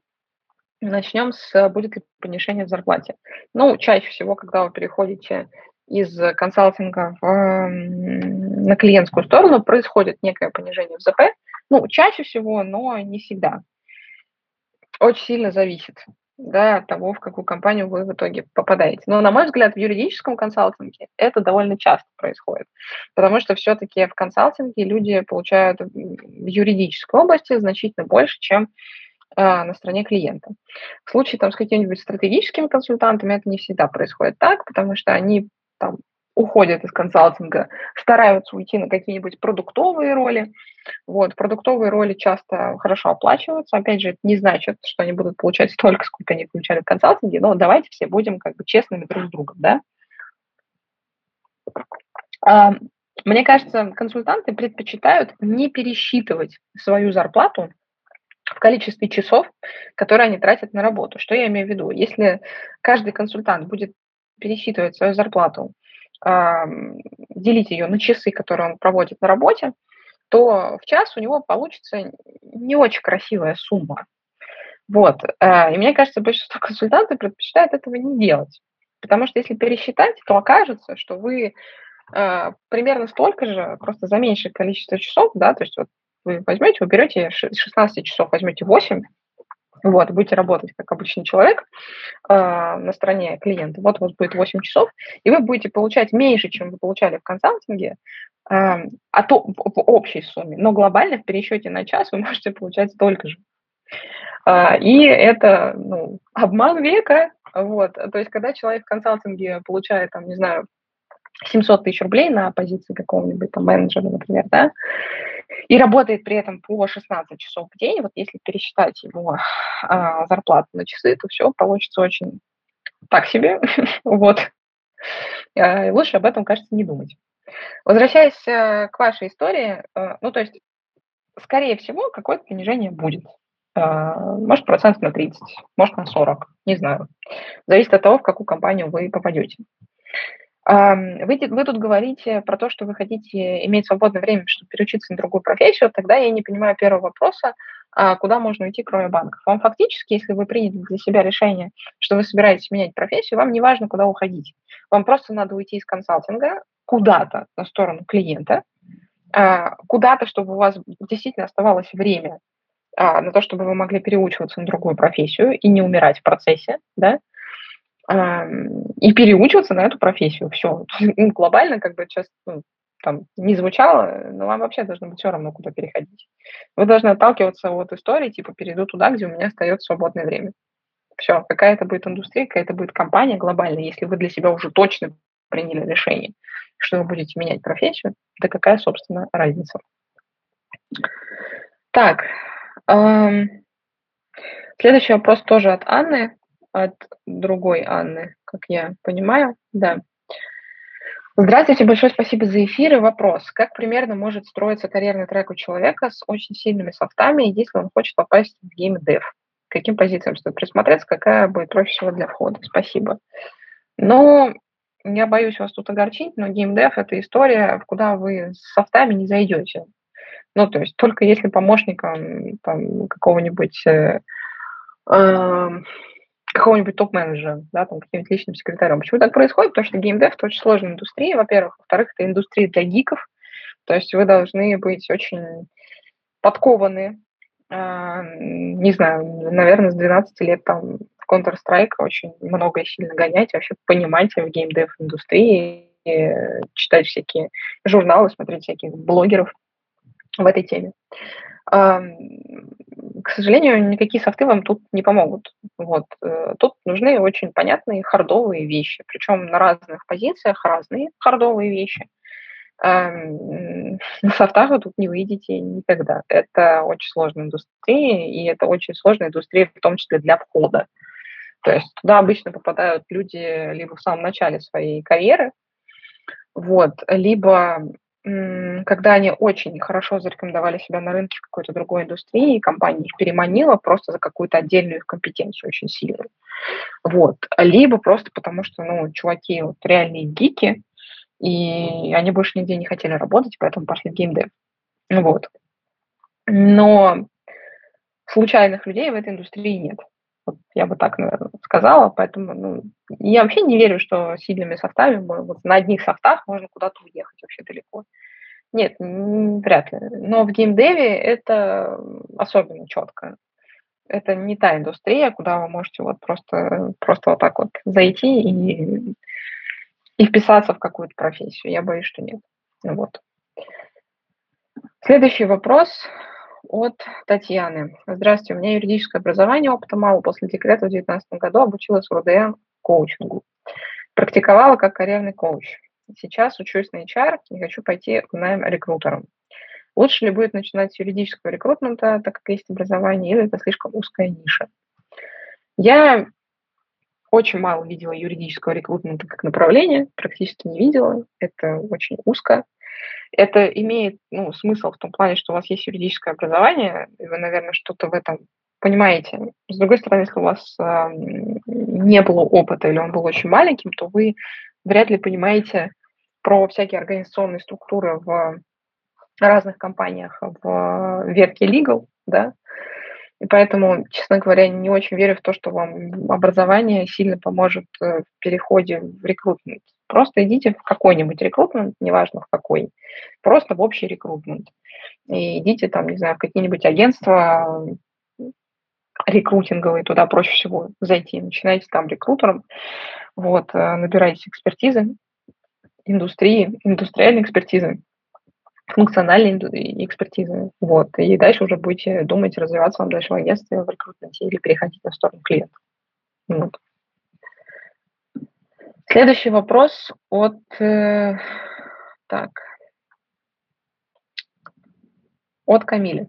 Начнем с будет ли понижение в зарплате. Ну, чаще всего, когда вы переходите из консалтинга в, на клиентскую сторону происходит некое понижение в ЗП. Ну, чаще всего, но не всегда. Очень сильно зависит да, того, в какую компанию вы в итоге попадаете. Но, на мой взгляд, в юридическом консалтинге это довольно часто происходит, потому что все-таки в консалтинге люди получают в юридической области значительно больше, чем э, на стороне клиента. В случае там, с какими-нибудь стратегическими консультантами это не всегда происходит так, потому что они там уходят из консалтинга, стараются уйти на какие-нибудь продуктовые роли. Вот, продуктовые роли часто хорошо оплачиваются. Опять же, это не значит, что они будут получать столько, сколько они получали в консалтинге, но давайте все будем как бы честными друг с другом, да. А, мне кажется, консультанты предпочитают не пересчитывать свою зарплату в количестве часов, которые они тратят на работу. Что я имею в виду? Если каждый консультант будет пересчитывать свою зарплату, делить ее на часы, которые он проводит на работе, то в час у него получится не очень красивая сумма. Вот. А, и мне кажется, большинство консультантов предпочитают этого не делать. Потому что если пересчитать, то окажется, что вы э, примерно столько же, просто за меньшее количество часов, да, то есть вот вы возьмете, вы берете 16 часов, возьмете 8, вот, будете работать как обычный человек э, на стороне клиента. Вот у вас будет 8 часов, и вы будете получать меньше, чем вы получали в консалтинге, э, а то в, общей сумме. Но глобально в пересчете на час вы можете получать столько же. Э, и это ну, обман века. Вот. То есть, когда человек в консалтинге получает, там, не знаю, 700 тысяч рублей на позиции какого-нибудь там менеджера, например, да, и работает при этом по 16 часов в день, вот если пересчитать его а, зарплату на часы, то все получится очень так себе, вот. А, лучше об этом, кажется, не думать. Возвращаясь а, к вашей истории, а, ну, то есть, скорее всего, какое-то понижение будет. А, может, процент на 30, может, на 40, не знаю. Зависит от того, в какую компанию вы попадете. Вы, вы тут говорите про то, что вы хотите иметь свободное время, чтобы переучиться на другую профессию, тогда я не понимаю первого вопроса, а куда можно уйти, кроме банков. Вам фактически, если вы приняли для себя решение, что вы собираетесь менять профессию, вам не важно, куда уходить. Вам просто надо уйти из консалтинга куда-то на сторону клиента, а, куда-то, чтобы у вас действительно оставалось время а, на то, чтобы вы могли переучиваться на другую профессию и не умирать в процессе, да, и переучиваться на эту профессию. Все. Ну, глобально, как бы сейчас ну, там не звучало, но вам вообще должно быть все равно, куда переходить. Вы должны отталкиваться от истории, типа, перейду туда, где у меня остается свободное время. Все, какая это будет индустрия, какая это будет компания глобальная, если вы для себя уже точно приняли решение, что вы будете менять профессию, да какая, собственно, разница. Так, эм, следующий вопрос тоже от Анны, от другой Анны, как я понимаю, да. Здравствуйте, большое спасибо за эфир и вопрос. Как примерно может строиться карьерный трек у человека с очень сильными софтами, если он хочет попасть в геймдев? Каким позициям стоит присмотреться, какая будет проще всего для входа? Спасибо. Ну, я боюсь вас тут огорчить, но геймдев – это история, куда вы с софтами не зайдете. Ну, то есть только если помощником там, какого-нибудь э, э, какого-нибудь топ-менеджера, да, там, каким-нибудь личным секретарем. Почему так происходит? Потому что геймдев – это очень сложная индустрия, во-первых. Во-вторых, это индустрия для гиков. То есть вы должны быть очень подкованы, э, не знаю, наверное, с 12 лет там в Counter-Strike очень много и сильно гонять, вообще понимать в геймдев-индустрии, читать всякие журналы, смотреть всяких блогеров в этой теме. К сожалению, никакие софты вам тут не помогут. Вот. Э, тут нужны очень понятные хардовые вещи, причем на разных позициях разные хардовые вещи. На софтах вы тут не выйдете никогда. Это очень сложная индустрия, и это очень сложная индустрия, в том числе для входа. То есть туда обычно попадают люди либо в самом начале своей карьеры, вот, либо когда они очень хорошо зарекомендовали себя на рынке какой-то другой индустрии, и компания их переманила просто за какую-то отдельную их компетенцию очень сильную. Вот. Либо просто потому, что, ну, чуваки вот реальные гики, и они больше нигде не хотели работать, поэтому пошли в геймдев. Вот. Но случайных людей в этой индустрии нет. Вот я бы так, наверное, сказала. Поэтому ну, я вообще не верю, что сильными софтами, вот на одних софтах можно куда-то уехать вообще далеко. Нет, вряд ли. Но в геймдеве это особенно четко. Это не та индустрия, куда вы можете вот просто, просто вот так вот зайти и, и вписаться в какую-то профессию. Я боюсь, что нет. Вот. Следующий вопрос от Татьяны. Здравствуйте, у меня юридическое образование, опыта мало. После декрета в 2019 году обучилась в РДМ коучингу. Практиковала как карьерный коуч. Сейчас учусь на HR и хочу пойти в найм рекрутером. Лучше ли будет начинать с юридического рекрутмента, так как есть образование, или это слишком узкая ниша? Я очень мало видела юридического рекрутмента как направления, практически не видела. Это очень узко. Это имеет ну, смысл в том плане, что у вас есть юридическое образование, и вы, наверное, что-то в этом понимаете. С другой стороны, если у вас э, не было опыта или он был очень маленьким, то вы вряд ли понимаете про всякие организационные структуры в разных компаниях в ветке legal, да, и поэтому, честно говоря, не очень верю в то, что вам образование сильно поможет э, в переходе в рекрутмент. Просто идите в какой-нибудь рекрутмент, неважно в какой, просто в общий рекрутмент. И идите там, не знаю, в какие-нибудь агентства рекрутинговые, туда проще всего зайти. Начинайте там рекрутером, вот, э, набирайтесь экспертизы, индустрии, индустриальной экспертизы, функциональной экспертизы. Вот. И дальше уже будете думать, развиваться вам дальше в агентстве, в рекрутменте или переходить на сторону клиента. Вот. Следующий вопрос от... Э, так. От Камиля.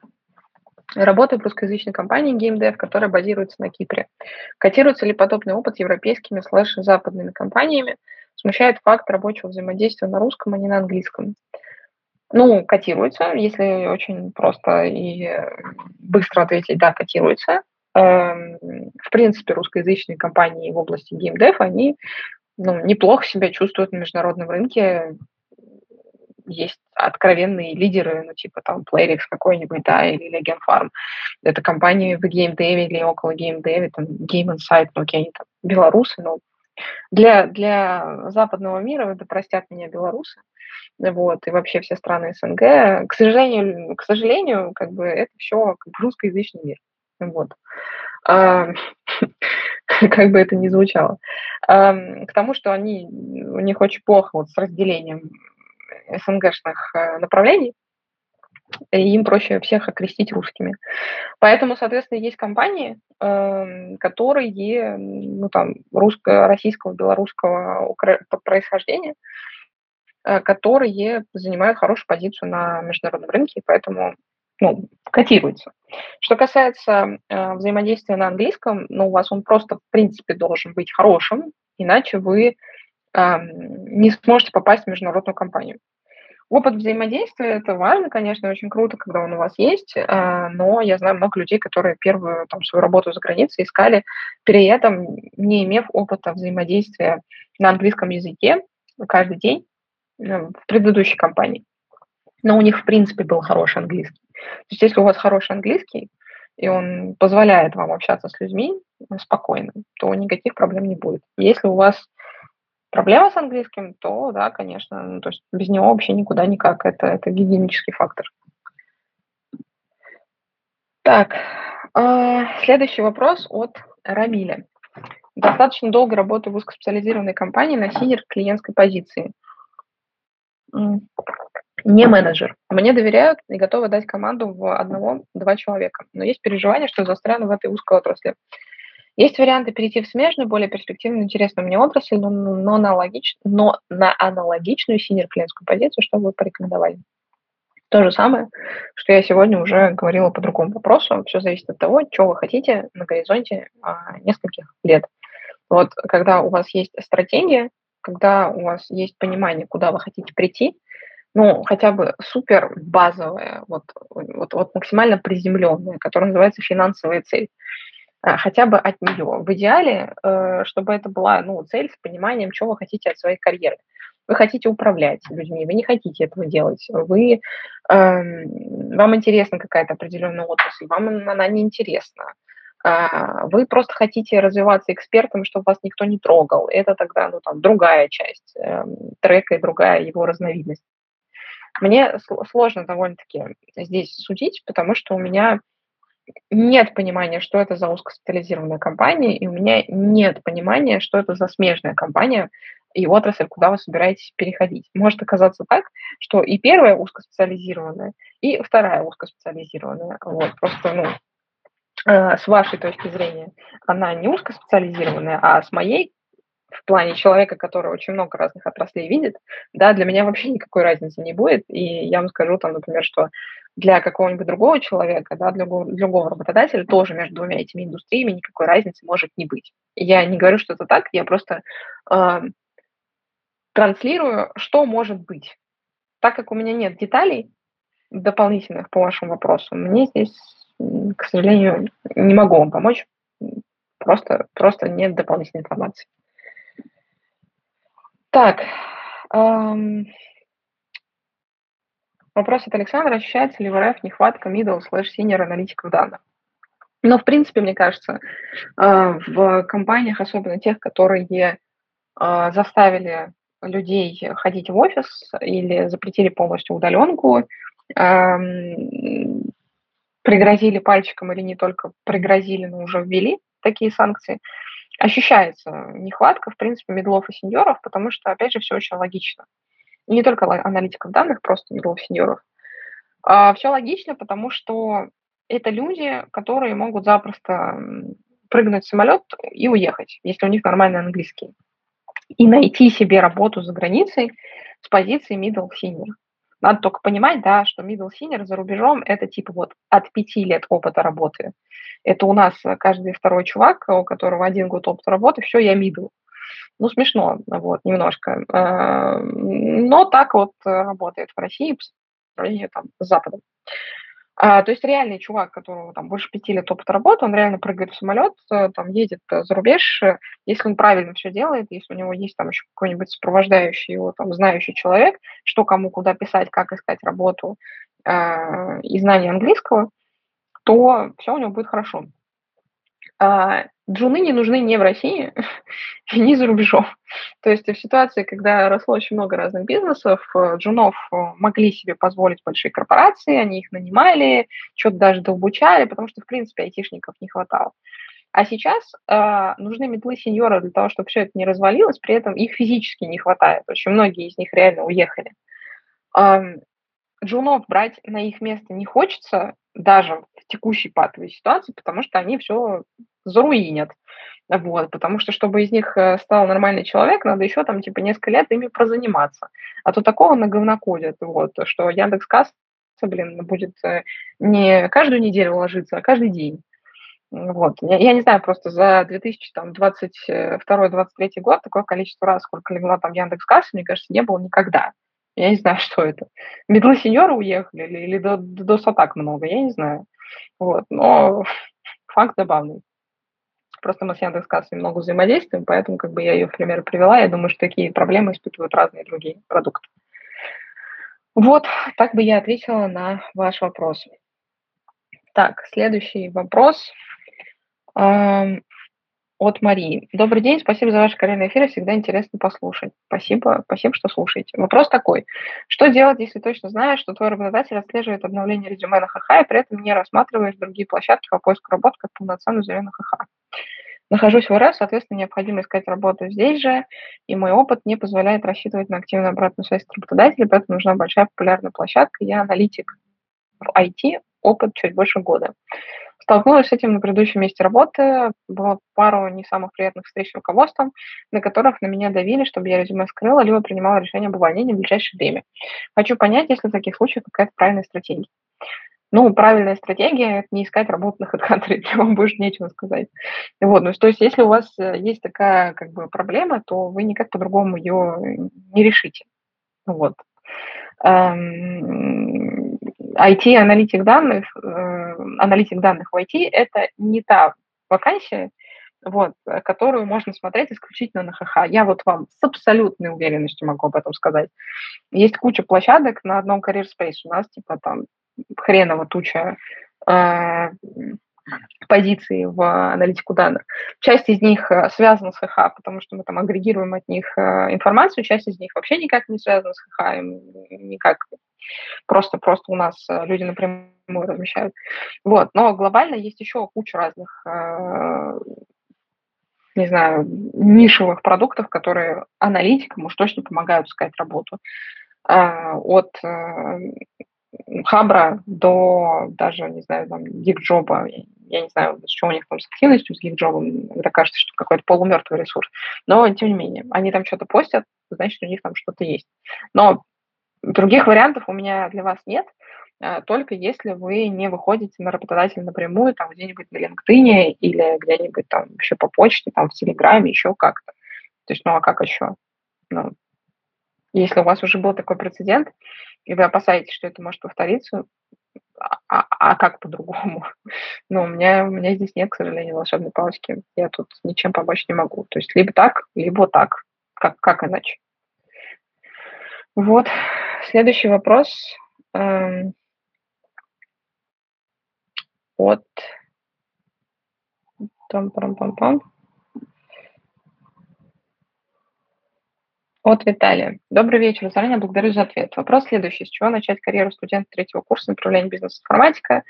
Работаю в русскоязычной компании GameDev, которая базируется на Кипре. Котируется ли подобный опыт европейскими слэш-западными компаниями? Смущает факт рабочего взаимодействия на русском, а не на английском. Ну, котируется, если очень просто и быстро ответить, да, котируется. Эм, в принципе, русскоязычные компании в области геймдев, они ну, неплохо себя чувствуют на международном рынке. Есть откровенные лидеры, ну, типа там Playrix какой-нибудь, да, или Legion Farm. Это компании в геймдеве или около геймдеве, там Game Insight, ну, окей, они там белорусы, но для, для западного мира, это простят меня белорусы, вот, и вообще все страны СНГ, к сожалению, к сожалению, как бы это все как бы русскоязычный мир, вот. Как бы это ни звучало. К тому, что они, у них очень плохо вот с разделением СНГшных э, направлений, и им проще всех окрестить русскими. Поэтому, соответственно, есть компании, э, которые, ну, там, русско российского, белорусского происхождения, э, которые занимают хорошую позицию на международном рынке, и поэтому ну, котируется. Что касается э, взаимодействия на английском, ну, у вас он просто, в принципе, должен быть хорошим, иначе вы э, не сможете попасть в международную компанию. Опыт взаимодействия – это важно, конечно, очень круто, когда он у вас есть, э, но я знаю много людей, которые первую там, свою работу за границей искали, при этом не имев опыта взаимодействия на английском языке каждый день э, в предыдущей компании. Но у них, в принципе, был хороший английский. То есть если у вас хороший английский, и он позволяет вам общаться с людьми спокойно, то никаких проблем не будет. Если у вас проблема с английским, то да, конечно, ну, то есть без него вообще никуда никак. Это, это гигиенический фактор. Так, э, следующий вопрос от Рамиля. Достаточно долго работаю в узкоспециализированной компании на синер клиентской позиции не менеджер. Мне доверяют и готовы дать команду в одного-два человека. Но есть переживание, что застряну в этой узкой отрасли. Есть варианты перейти в смежную, более перспективную, интересную мне отрасль, но, но, на, логич, но на аналогичную синер-клиентскую позицию, что вы порекомендовали. То же самое, что я сегодня уже говорила по другому вопросу. Все зависит от того, что вы хотите на горизонте а, нескольких лет. Вот когда у вас есть стратегия, когда у вас есть понимание, куда вы хотите прийти, ну, хотя бы супер базовая, вот, вот, вот максимально приземленная, которая называется финансовая цель. А, хотя бы от нее. В идеале, э, чтобы это была ну, цель с пониманием, чего вы хотите от своей карьеры. Вы хотите управлять людьми, вы не хотите этого делать. Вы, эм, вам интересна какая-то определенная отрасль, вам она не интересна. А, вы просто хотите развиваться экспертом, чтобы вас никто не трогал. Это тогда ну, там, другая часть э, трека и другая его разновидность. Мне сложно довольно-таки здесь судить, потому что у меня нет понимания, что это за узкоспециализированная компания, и у меня нет понимания, что это за смежная компания и отрасль, куда вы собираетесь переходить. Может оказаться так, что и первая узкоспециализированная, и вторая узкоспециализированная. Вот, просто, ну, э, с вашей точки зрения, она не узкоспециализированная, а с моей в плане человека, который очень много разных отраслей видит, да, для меня вообще никакой разницы не будет. И я вам скажу там, например, что для какого-нибудь другого человека, да, для другого работодателя тоже между двумя этими индустриями никакой разницы может не быть. Я не говорю, что это так, я просто э, транслирую, что может быть. Так как у меня нет деталей дополнительных по вашему вопросу, мне здесь, к сожалению, не могу вам помочь. Просто, просто нет дополнительной информации. Так, эм, вопрос от Александра. Ощущается ли в РФ нехватка middle slash senior аналитиков данных? Но, в принципе, мне кажется, э, в компаниях, особенно тех, которые э, заставили людей ходить в офис или запретили полностью удаленку, пригрозили пальчиком или не только пригрозили, но уже ввели такие санкции – ощущается нехватка, в принципе, медлов и сеньоров, потому что, опять же, все очень логично. И не только аналитиков данных, просто медлов и сеньоров. А все логично, потому что это люди, которые могут запросто прыгнуть в самолет и уехать, если у них нормальный английский. И найти себе работу за границей с позиции middle senior. Надо только понимать, да, что middle senior за рубежом – это типа вот от пяти лет опыта работы. Это у нас каждый второй чувак, у которого один год опыта работы, все, я middle. Ну, смешно, вот, немножко. А, но так вот работает в России по сравнению там, с Западом. А, то есть реальный чувак, которого там больше пяти лет опыта работы, он реально прыгает в самолет, э, там едет э, за рубеж, э, если он правильно все делает, если у него есть там еще какой-нибудь сопровождающий его, там, знающий человек, что кому куда писать, как искать работу э, и знание английского, то все у него будет хорошо. А, джуны не нужны ни в России, ни за рубежом. То есть в ситуации, когда росло очень много разных бизнесов, э, джунов э, могли себе позволить большие корпорации, они их нанимали, что-то даже дообучали, потому что, в принципе, айтишников не хватало. А сейчас э, нужны метлы сеньора для того, чтобы все это не развалилось, при этом их физически не хватает. Очень многие из них реально уехали. Джунов брать на их место не хочется, даже в текущей патовой ситуации, потому что они все заруинят. Вот, потому что, чтобы из них э, стал нормальный человек, надо еще там, типа, несколько лет ими прозаниматься. А то такого на говнокодят, вот, что Яндекс Касса, блин, будет э, не каждую неделю ложиться, а каждый день. Вот. Я, я не знаю, просто за 2022-2023 год такое количество раз, сколько легла там Яндекс Касса, мне кажется, не было никогда. Я не знаю, что это. Медлы сеньоры уехали или, или до, до, до так много, я не знаю. Вот. Но факт забавный. Просто мы с Яндекс.Кассой много взаимодействуем, поэтому как бы я ее в пример привела. Я думаю, что такие проблемы испытывают разные другие продукты. Вот, так бы я ответила на ваш вопрос. Так, следующий вопрос от Марии. Добрый день, спасибо за ваш карьерный эфир, всегда интересно послушать. Спасибо, спасибо, что слушаете. Вопрос такой. Что делать, если точно знаешь, что твой работодатель отслеживает обновление резюме на ХХ и при этом не рассматриваешь другие площадки по поиску работы как полноценную замену ХХ? Нахожусь в РФ, соответственно, необходимо искать работу здесь же, и мой опыт не позволяет рассчитывать на активную обратную связь от работодателя, поэтому нужна большая популярная площадка. Я аналитик в IT, опыт чуть больше года. Столкнулась с этим на предыдущем месте работы. Было пару не самых приятных встреч с руководством, на которых на меня давили, чтобы я резюме скрыла, либо принимала решение об увольнении в ближайшее время. Хочу понять, есть ли в таких случаях какая-то правильная стратегия. Ну, правильная стратегия – это не искать работу на HeadHunter, вам больше нечего сказать. Вот, ну, то есть, если у вас э, есть такая как бы проблема, то вы никак по-другому ее не решите. Вот. Эм, IT-аналитик данных, э, аналитик данных в IT – это не та вакансия, вот, которую можно смотреть исключительно на ХХ. Я вот вам с абсолютной уверенностью могу об этом сказать. Есть куча площадок на одном Career Space. У нас типа там хреново туча э, позиций в аналитику данных. Часть из них э, связана с ХХ, потому что мы там агрегируем от них э, информацию, часть из них вообще никак не связана с ХХ, никак просто-просто у нас э, люди напрямую размещают. Вот. Но глобально есть еще куча разных не знаю, нишевых продуктов, которые аналитикам уж точно помогают искать работу. От Хабра до даже, не знаю, там, гигджоба. Я не знаю, что у них там с активностью, с гигджобом. Мне кажется, что какой-то полумертвый ресурс. Но, тем не менее, они там что-то постят, значит, у них там что-то есть. Но других вариантов у меня для вас нет, а, только если вы не выходите на работодателя напрямую, там где-нибудь на LinkedIn или где-нибудь там еще по почте, там в Телеграме, еще как-то. То есть, ну а как еще? Ну, если у вас уже был такой прецедент, и вы опасаетесь, что это может повториться, а, а, а как по-другому? Ну, у меня, у меня здесь нет, к сожалению, волшебной палочки. Я тут ничем помочь не могу. То есть либо так, либо так. Как, как иначе? Вот. Следующий вопрос эм, от... Там-пам-пам-пам. От Виталия. Добрый вечер. Заранее благодарю за ответ. Вопрос следующий. С чего начать карьеру студента третьего курса направления бизнес-информатика?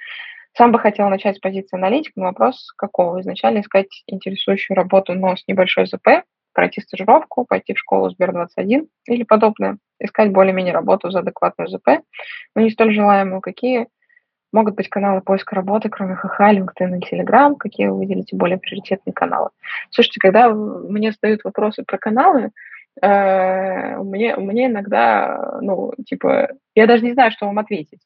Сам бы хотел начать с позиции аналитика, но вопрос какого? Изначально искать интересующую работу, но с небольшой ЗП, пройти стажировку, пойти в школу Сбер-21 или подобное, искать более-менее работу за адекватную ЗП, но не столь желаемую. Какие могут быть каналы поиска работы, кроме ХХ, LinkedIn и Telegram? Какие вы выделите более приоритетные каналы? Слушайте, когда мне задают вопросы про каналы, Э, мне, мне иногда, ну, типа, я даже не знаю, что вам ответить.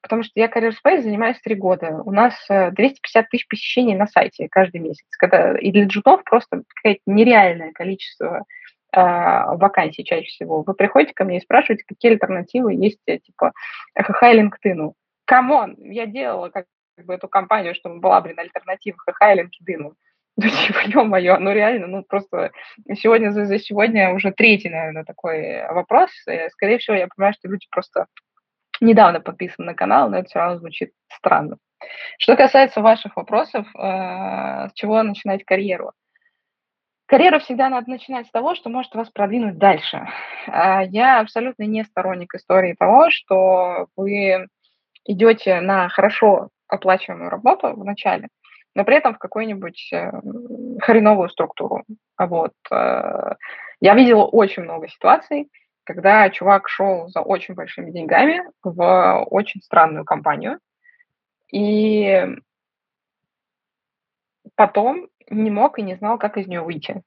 Потому что я Career Space занимаюсь три года. У нас 250 э, тысяч посещений на сайте каждый месяц. Когда, и для джунов просто какое-то нереальное количество э, вакансий чаще всего. Вы приходите ко мне и спрашиваете, какие альтернативы есть, э, типа, HH и LinkedIn. Come on, я делала как бы эту компанию, чтобы была, блин, альтернатива HH и LinkedIn. Ну, типа, ё-моё, ну реально, ну просто сегодня за, за сегодня уже третий, наверное, такой вопрос. И, скорее всего, я понимаю, что люди просто недавно подписаны на канал, но это все равно звучит странно. Что касается ваших вопросов, э, с чего начинать карьеру? Карьеру всегда надо начинать с того, что может вас продвинуть дальше. Э, я абсолютно не сторонник истории того, что вы идете на хорошо оплачиваемую работу в начале, но при этом в какую-нибудь э, хреновую структуру. Вот. Э, я видела очень много ситуаций, когда чувак шел за очень большими деньгами в очень странную компанию, и потом не мог и не знал, как из нее выйти.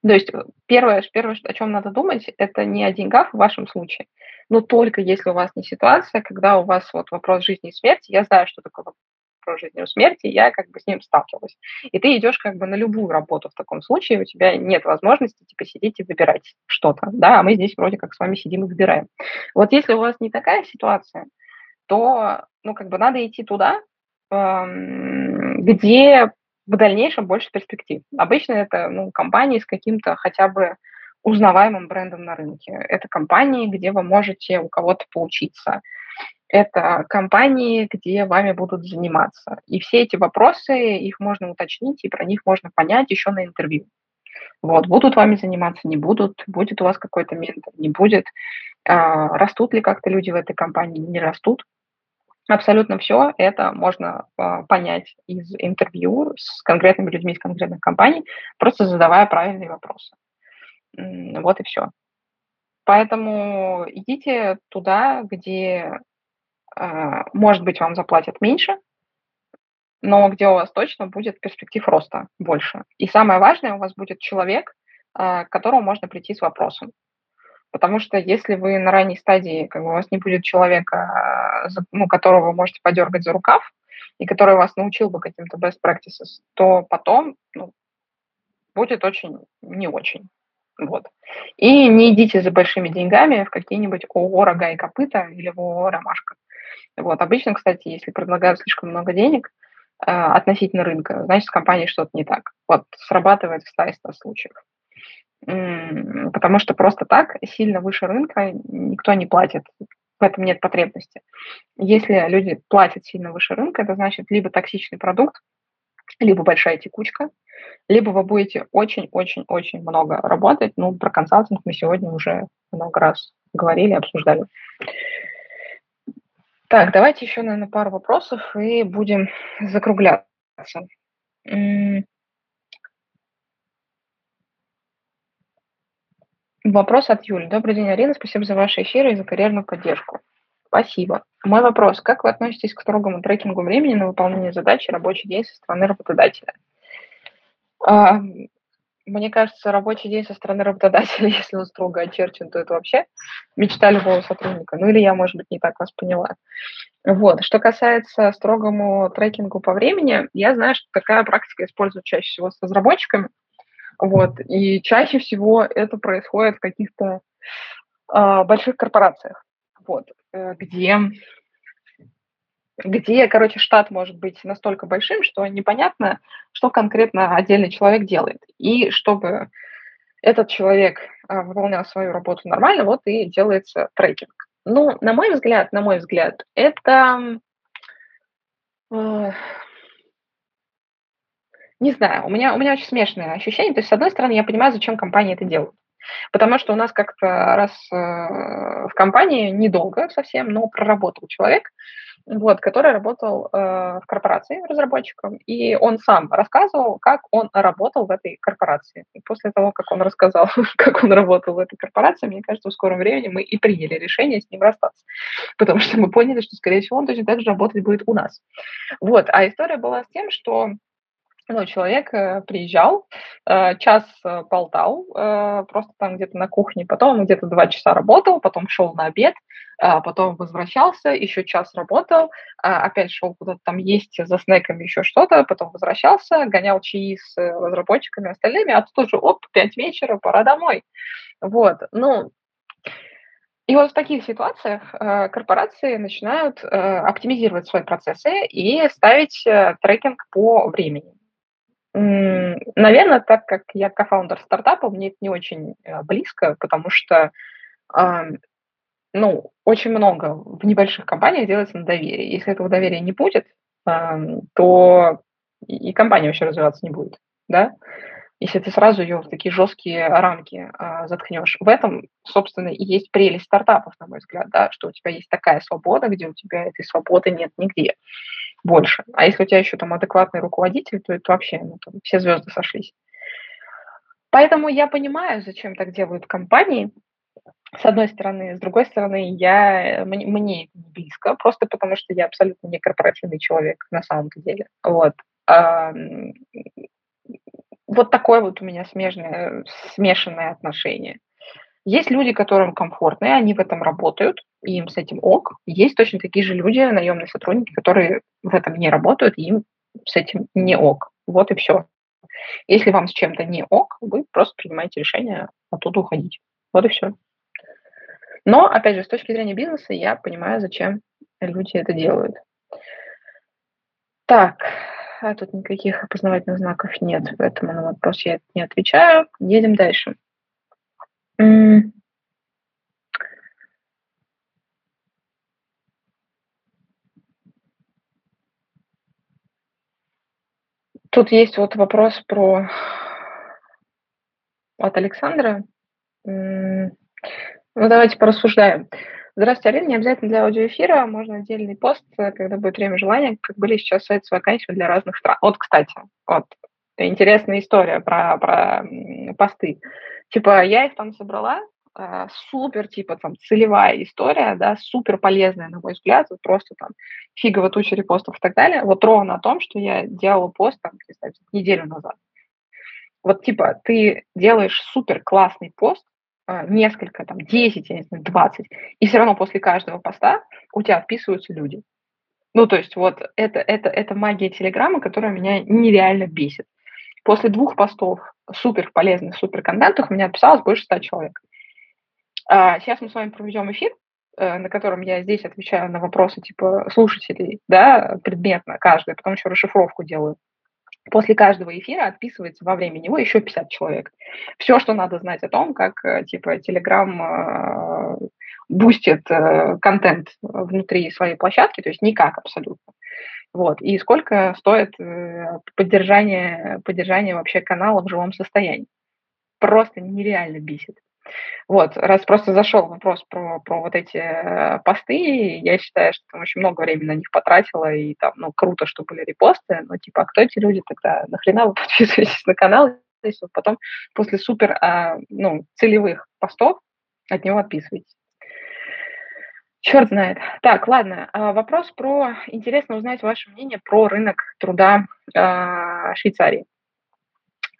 То есть э, первое, первое, о чем надо думать, это не о деньгах в вашем случае, но только если у вас не ситуация, когда у вас вот вопрос жизни и смерти, я знаю, что такое вопрос жизни и смерти, я как бы с ним сталкивалась. И ты идешь как бы на любую работу в таком случае, у тебя нет возможности типа сидеть и выбирать что-то, да, а мы здесь вроде как с вами сидим и выбираем. Вот если у вас не такая ситуация, то, ну, как бы надо идти туда, эм, где в дальнейшем больше перспектив. Обычно это ну, компании с каким-то хотя бы узнаваемым брендом на рынке. Это компании, где вы можете у кого-то поучиться. Это компании, где вами будут заниматься. И все эти вопросы, их можно уточнить, и про них можно понять еще на интервью. Вот, будут вами заниматься, не будут, будет у вас какой-то ментор, не будет, а, растут ли как-то люди в этой компании, не растут. Абсолютно все это можно э, понять из интервью с конкретными людьми из конкретных компаний, просто задавая правильные вопросы. Вот и все. Поэтому идите туда, где, э, может быть, вам заплатят меньше, но где у вас точно будет перспектив роста больше. И самое важное, у вас будет человек, э, к которому можно прийти с вопросом. Потому что если вы на ранней стадии, как бы у вас не будет человека, ну, которого вы можете подергать за рукав, и который вас научил бы каким-то best practices, то потом ну, будет очень не очень. Вот. И не идите за большими деньгами в какие-нибудь ООО «Рога и копыта» или в ООО «Ромашка». Вот. Обычно, кстати, если предлагают слишком много денег э, относительно рынка, значит, с компанией что-то не так. Вот срабатывает в 100 случаев потому что просто так сильно выше рынка никто не платит. В этом нет потребности. Если люди платят сильно выше рынка, это значит либо токсичный продукт, либо большая текучка, либо вы будете очень-очень-очень много работать. Ну, про консалтинг мы сегодня уже много раз говорили, обсуждали. Так, давайте еще, наверное, пару вопросов и будем закругляться. Вопрос от Юли. Добрый день, Арина. Спасибо за ваши эфиры и за карьерную поддержку. Спасибо. Мой вопрос. Как вы относитесь к строгому трекингу времени на выполнение задач и рабочий день со стороны работодателя? А, мне кажется, рабочий день со стороны работодателя, если он строго очерчен, то это вообще мечта любого сотрудника. Ну или я, может быть, не так вас поняла. Вот. Что касается строгому трекингу по времени, я знаю, что такая практика используется чаще всего с разработчиками – вот. И чаще всего это происходит в каких-то э, больших корпорациях, вот, где, где, короче, штат может быть настолько большим, что непонятно, что конкретно отдельный человек делает. И чтобы этот человек э, выполнял свою работу нормально, вот и делается трекинг. Ну, на мой взгляд, на мой взгляд, это э, не знаю, у меня, у меня очень смешное ощущение. То есть, с одной стороны, я понимаю, зачем компании это делают. Потому что у нас как-то раз э, в компании недолго совсем, но проработал человек, вот, который работал э, в корпорации разработчиком, и он сам рассказывал, как он работал в этой корпорации. И после того, как он рассказал, как он работал в этой корпорации, мне кажется, в скором времени мы и приняли решение с ним расстаться, потому что мы поняли, что, скорее всего, он точно так же работать будет у нас. Вот, а история была с тем, что ну, человек э, приезжал, э, час э, болтал, просто там где-то на кухне, потом где-то два часа работал, потом шел на обед, э, потом возвращался, еще час работал, э, опять шел куда-то там есть за снеками еще что-то, потом возвращался, гонял чаи с разработчиками остальными, а тут уже, оп, пять вечера, пора домой. Вот, ну, и вот в таких ситуациях корпорации начинают оптимизировать свои процессы и ставить трекинг по времени. Наверное, так как я кофаундер стартапа, мне это не очень э, близко, потому что ну, очень много в небольших компаниях делается на доверии. Если этого доверия не будет, то и компания вообще развиваться не будет, да? Если ты сразу ее в такие жесткие рамки а, заткнешь. В этом, собственно, и есть прелесть стартапов, на мой взгляд, да, что у тебя есть такая свобода, где у тебя этой свободы нет нигде больше. А если у тебя еще там адекватный руководитель, то это вообще ну, там, все звезды сошлись. Поэтому я понимаю, зачем так делают компании. с одной стороны. С другой стороны, я, мне, мне это не близко, просто потому что я абсолютно не корпоративный человек на самом деле. Вот. А, вот такое вот у меня смежное, смешанное отношение. Есть люди, которым комфортно, и они в этом работают, и им с этим ок. Есть точно такие же люди, наемные сотрудники, которые в этом не работают, и им с этим не ок. Вот и все. Если вам с чем-то не ок, вы просто принимаете решение оттуда уходить. Вот и все. Но, опять же, с точки зрения бизнеса я понимаю, зачем люди это делают. Так, а тут никаких опознавательных знаков нет, поэтому на вопрос я не отвечаю. Едем дальше. Тут есть вот вопрос про от Александра. Ну, давайте порассуждаем. Здравствуйте, Арина. Не обязательно для аудиоэфира, можно отдельный пост, когда будет время желания, как были сейчас сайты с вакансиями для разных стран. Вот, кстати, вот интересная история про, про посты. Типа, я их там собрала, э, супер, типа, там, целевая история, да, супер полезная, на мой взгляд, вот просто там фигово туча репостов и так далее, вот ровно о том, что я делала пост, там, кстати, неделю назад. Вот, типа, ты делаешь супер классный пост, э, несколько, там, 10, я не знаю, 20, и все равно после каждого поста у тебя отписываются люди. Ну, то есть вот это, это, это магия Телеграма, которая меня нереально бесит. После двух постов супер полезных, супер контентах меня отписалось больше ста человек. А, сейчас мы с вами проведем эфир, э, на котором я здесь отвечаю на вопросы типа слушателей, да, предметно каждый, потом еще расшифровку делаю. После каждого эфира отписывается во время него еще 50 человек. Все, что надо знать о том, как э, типа Telegram э, бустит контент внутри своей площадки, то есть никак абсолютно. Вот. И сколько стоит э, поддержание, поддержание вообще канала в живом состоянии. Просто нереально бесит. Вот, раз просто зашел вопрос про, про вот эти э, посты, я считаю, что там очень много времени на них потратила, и там, ну, круто, что были репосты, но типа, а кто эти люди тогда? Нахрена вы подписываетесь на канал, если потом после супер, а, ну, целевых постов от него отписываетесь? Черт знает. Так, ладно. А, вопрос про... Интересно узнать ваше мнение про рынок труда э, Швейцарии.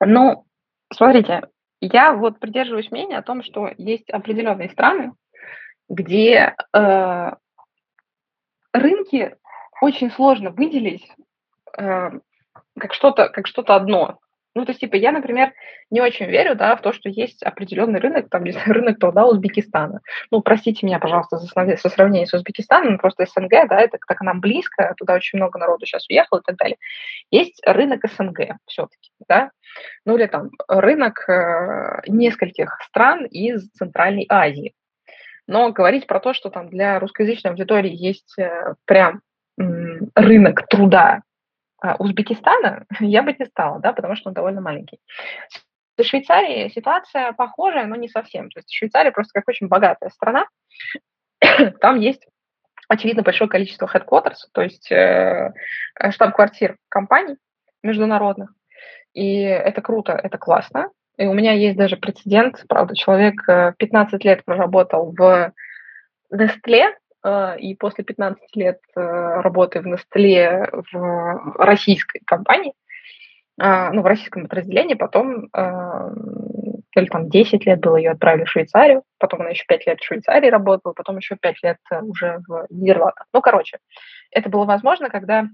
Ну, смотрите, я вот придерживаюсь мнения о том, что есть определенные страны, где э, рынки очень сложно выделить э, как что-то как что-то одно. Ну, то есть, типа, я, например, не очень верю, да, в то, что есть определенный рынок, там, не рынок труда Узбекистана. Ну, простите меня, пожалуйста, за, со сравнением с Узбекистаном, просто СНГ, да, это так нам близко, туда очень много народу сейчас уехало и так далее. Есть рынок СНГ все-таки, да, ну, или там рынок э, нескольких стран из Центральной Азии. Но говорить про то, что там для русскоязычной аудитории есть э, прям рынок труда а, Узбекистана я бы не стала, да, потому что он довольно маленький. В Швейцарии ситуация похожая, но не совсем. То есть Швейцария просто как очень богатая страна. Там есть, очевидно, большое количество headquarters, то есть э, штаб-квартир компаний международных. И это круто, это классно. И у меня есть даже прецедент, правда, человек 15 э, лет проработал в Nestle, и после 15 лет э, работы в Nestle в российской компании, а, ну, в российском подразделении, потом, или там 10 лет было, ее отправили в Швейцарию, потом она еще 5 лет в Швейцарии работала, потом еще 5 лет э, уже в Нидерландах. Ну, короче, это было возможно, когда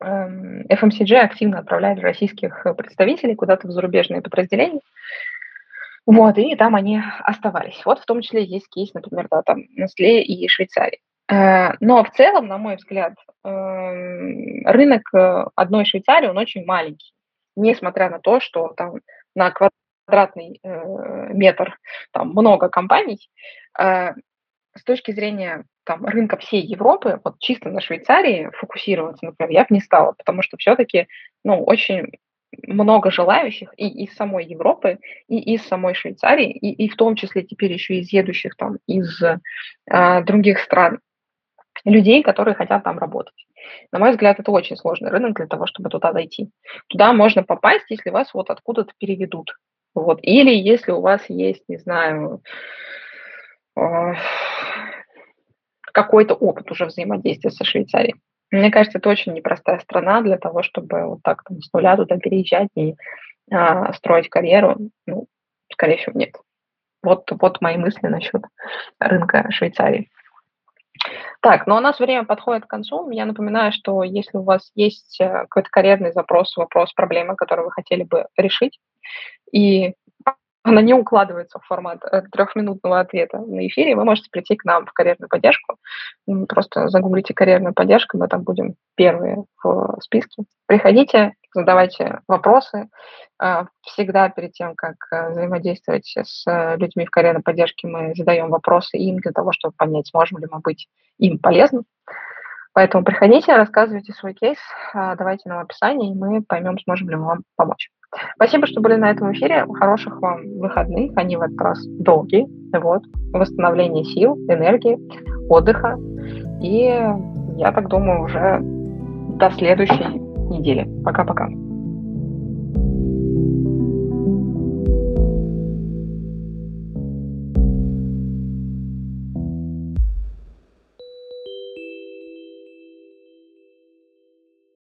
FMCG эм, активно отправляли российских представителей куда-то в зарубежные подразделения, вот, и там они оставались. Вот в том числе есть кейс, например, да, там Nestle и Швейцарии. Э, но в целом, на мой взгляд, эм, рынок э, одной Швейцарии, он очень маленький, несмотря на то, что там на квадратный э, метр там много компаний. С точки зрения там, рынка всей Европы, вот чисто на Швейцарии фокусироваться, например, я бы не стала, потому что все-таки ну, очень много желающих и из самой Европы, и из самой Швейцарии, и, и в том числе теперь еще из едущих там из э, других стран людей, которые хотят там работать. На мой взгляд, это очень сложный рынок для того, чтобы туда дойти. Туда можно попасть, если вас вот откуда-то переведут. Вот. Или если у вас есть, не знаю, э, какой-то опыт уже взаимодействия со Швейцарией. Мне кажется, это очень непростая страна для того, чтобы вот так там, с нуля туда переезжать и а, строить карьеру. Ну, скорее всего, нет. Вот, вот мои мысли насчет рынка Швейцарии. Так, но у нас время подходит к концу. Я напоминаю, что если у вас есть э, какой-то карьерный запрос, вопрос, проблема, которую вы хотели бы решить, и она не укладывается в формат э, трехминутного ответа на эфире, вы можете прийти к нам в карьерную поддержку. Просто загуглите карьерную поддержку, мы там будем первые в списке. Приходите, задавайте вопросы. А, всегда перед тем, как э, взаимодействовать с людьми в карьерной поддержке, мы задаем вопросы им для того, чтобы понять, сможем ли мы быть им полезным. Поэтому приходите, рассказывайте свой кейс, а, давайте нам описание, и мы поймем, сможем ли мы вам помочь. Спасибо, что были на этом эфире. Хороших вам выходных. Они в этот раз долгие. Вот. Восстановление сил, энергии, отдыха. И я так думаю, уже до следующей недели. Пока-пока.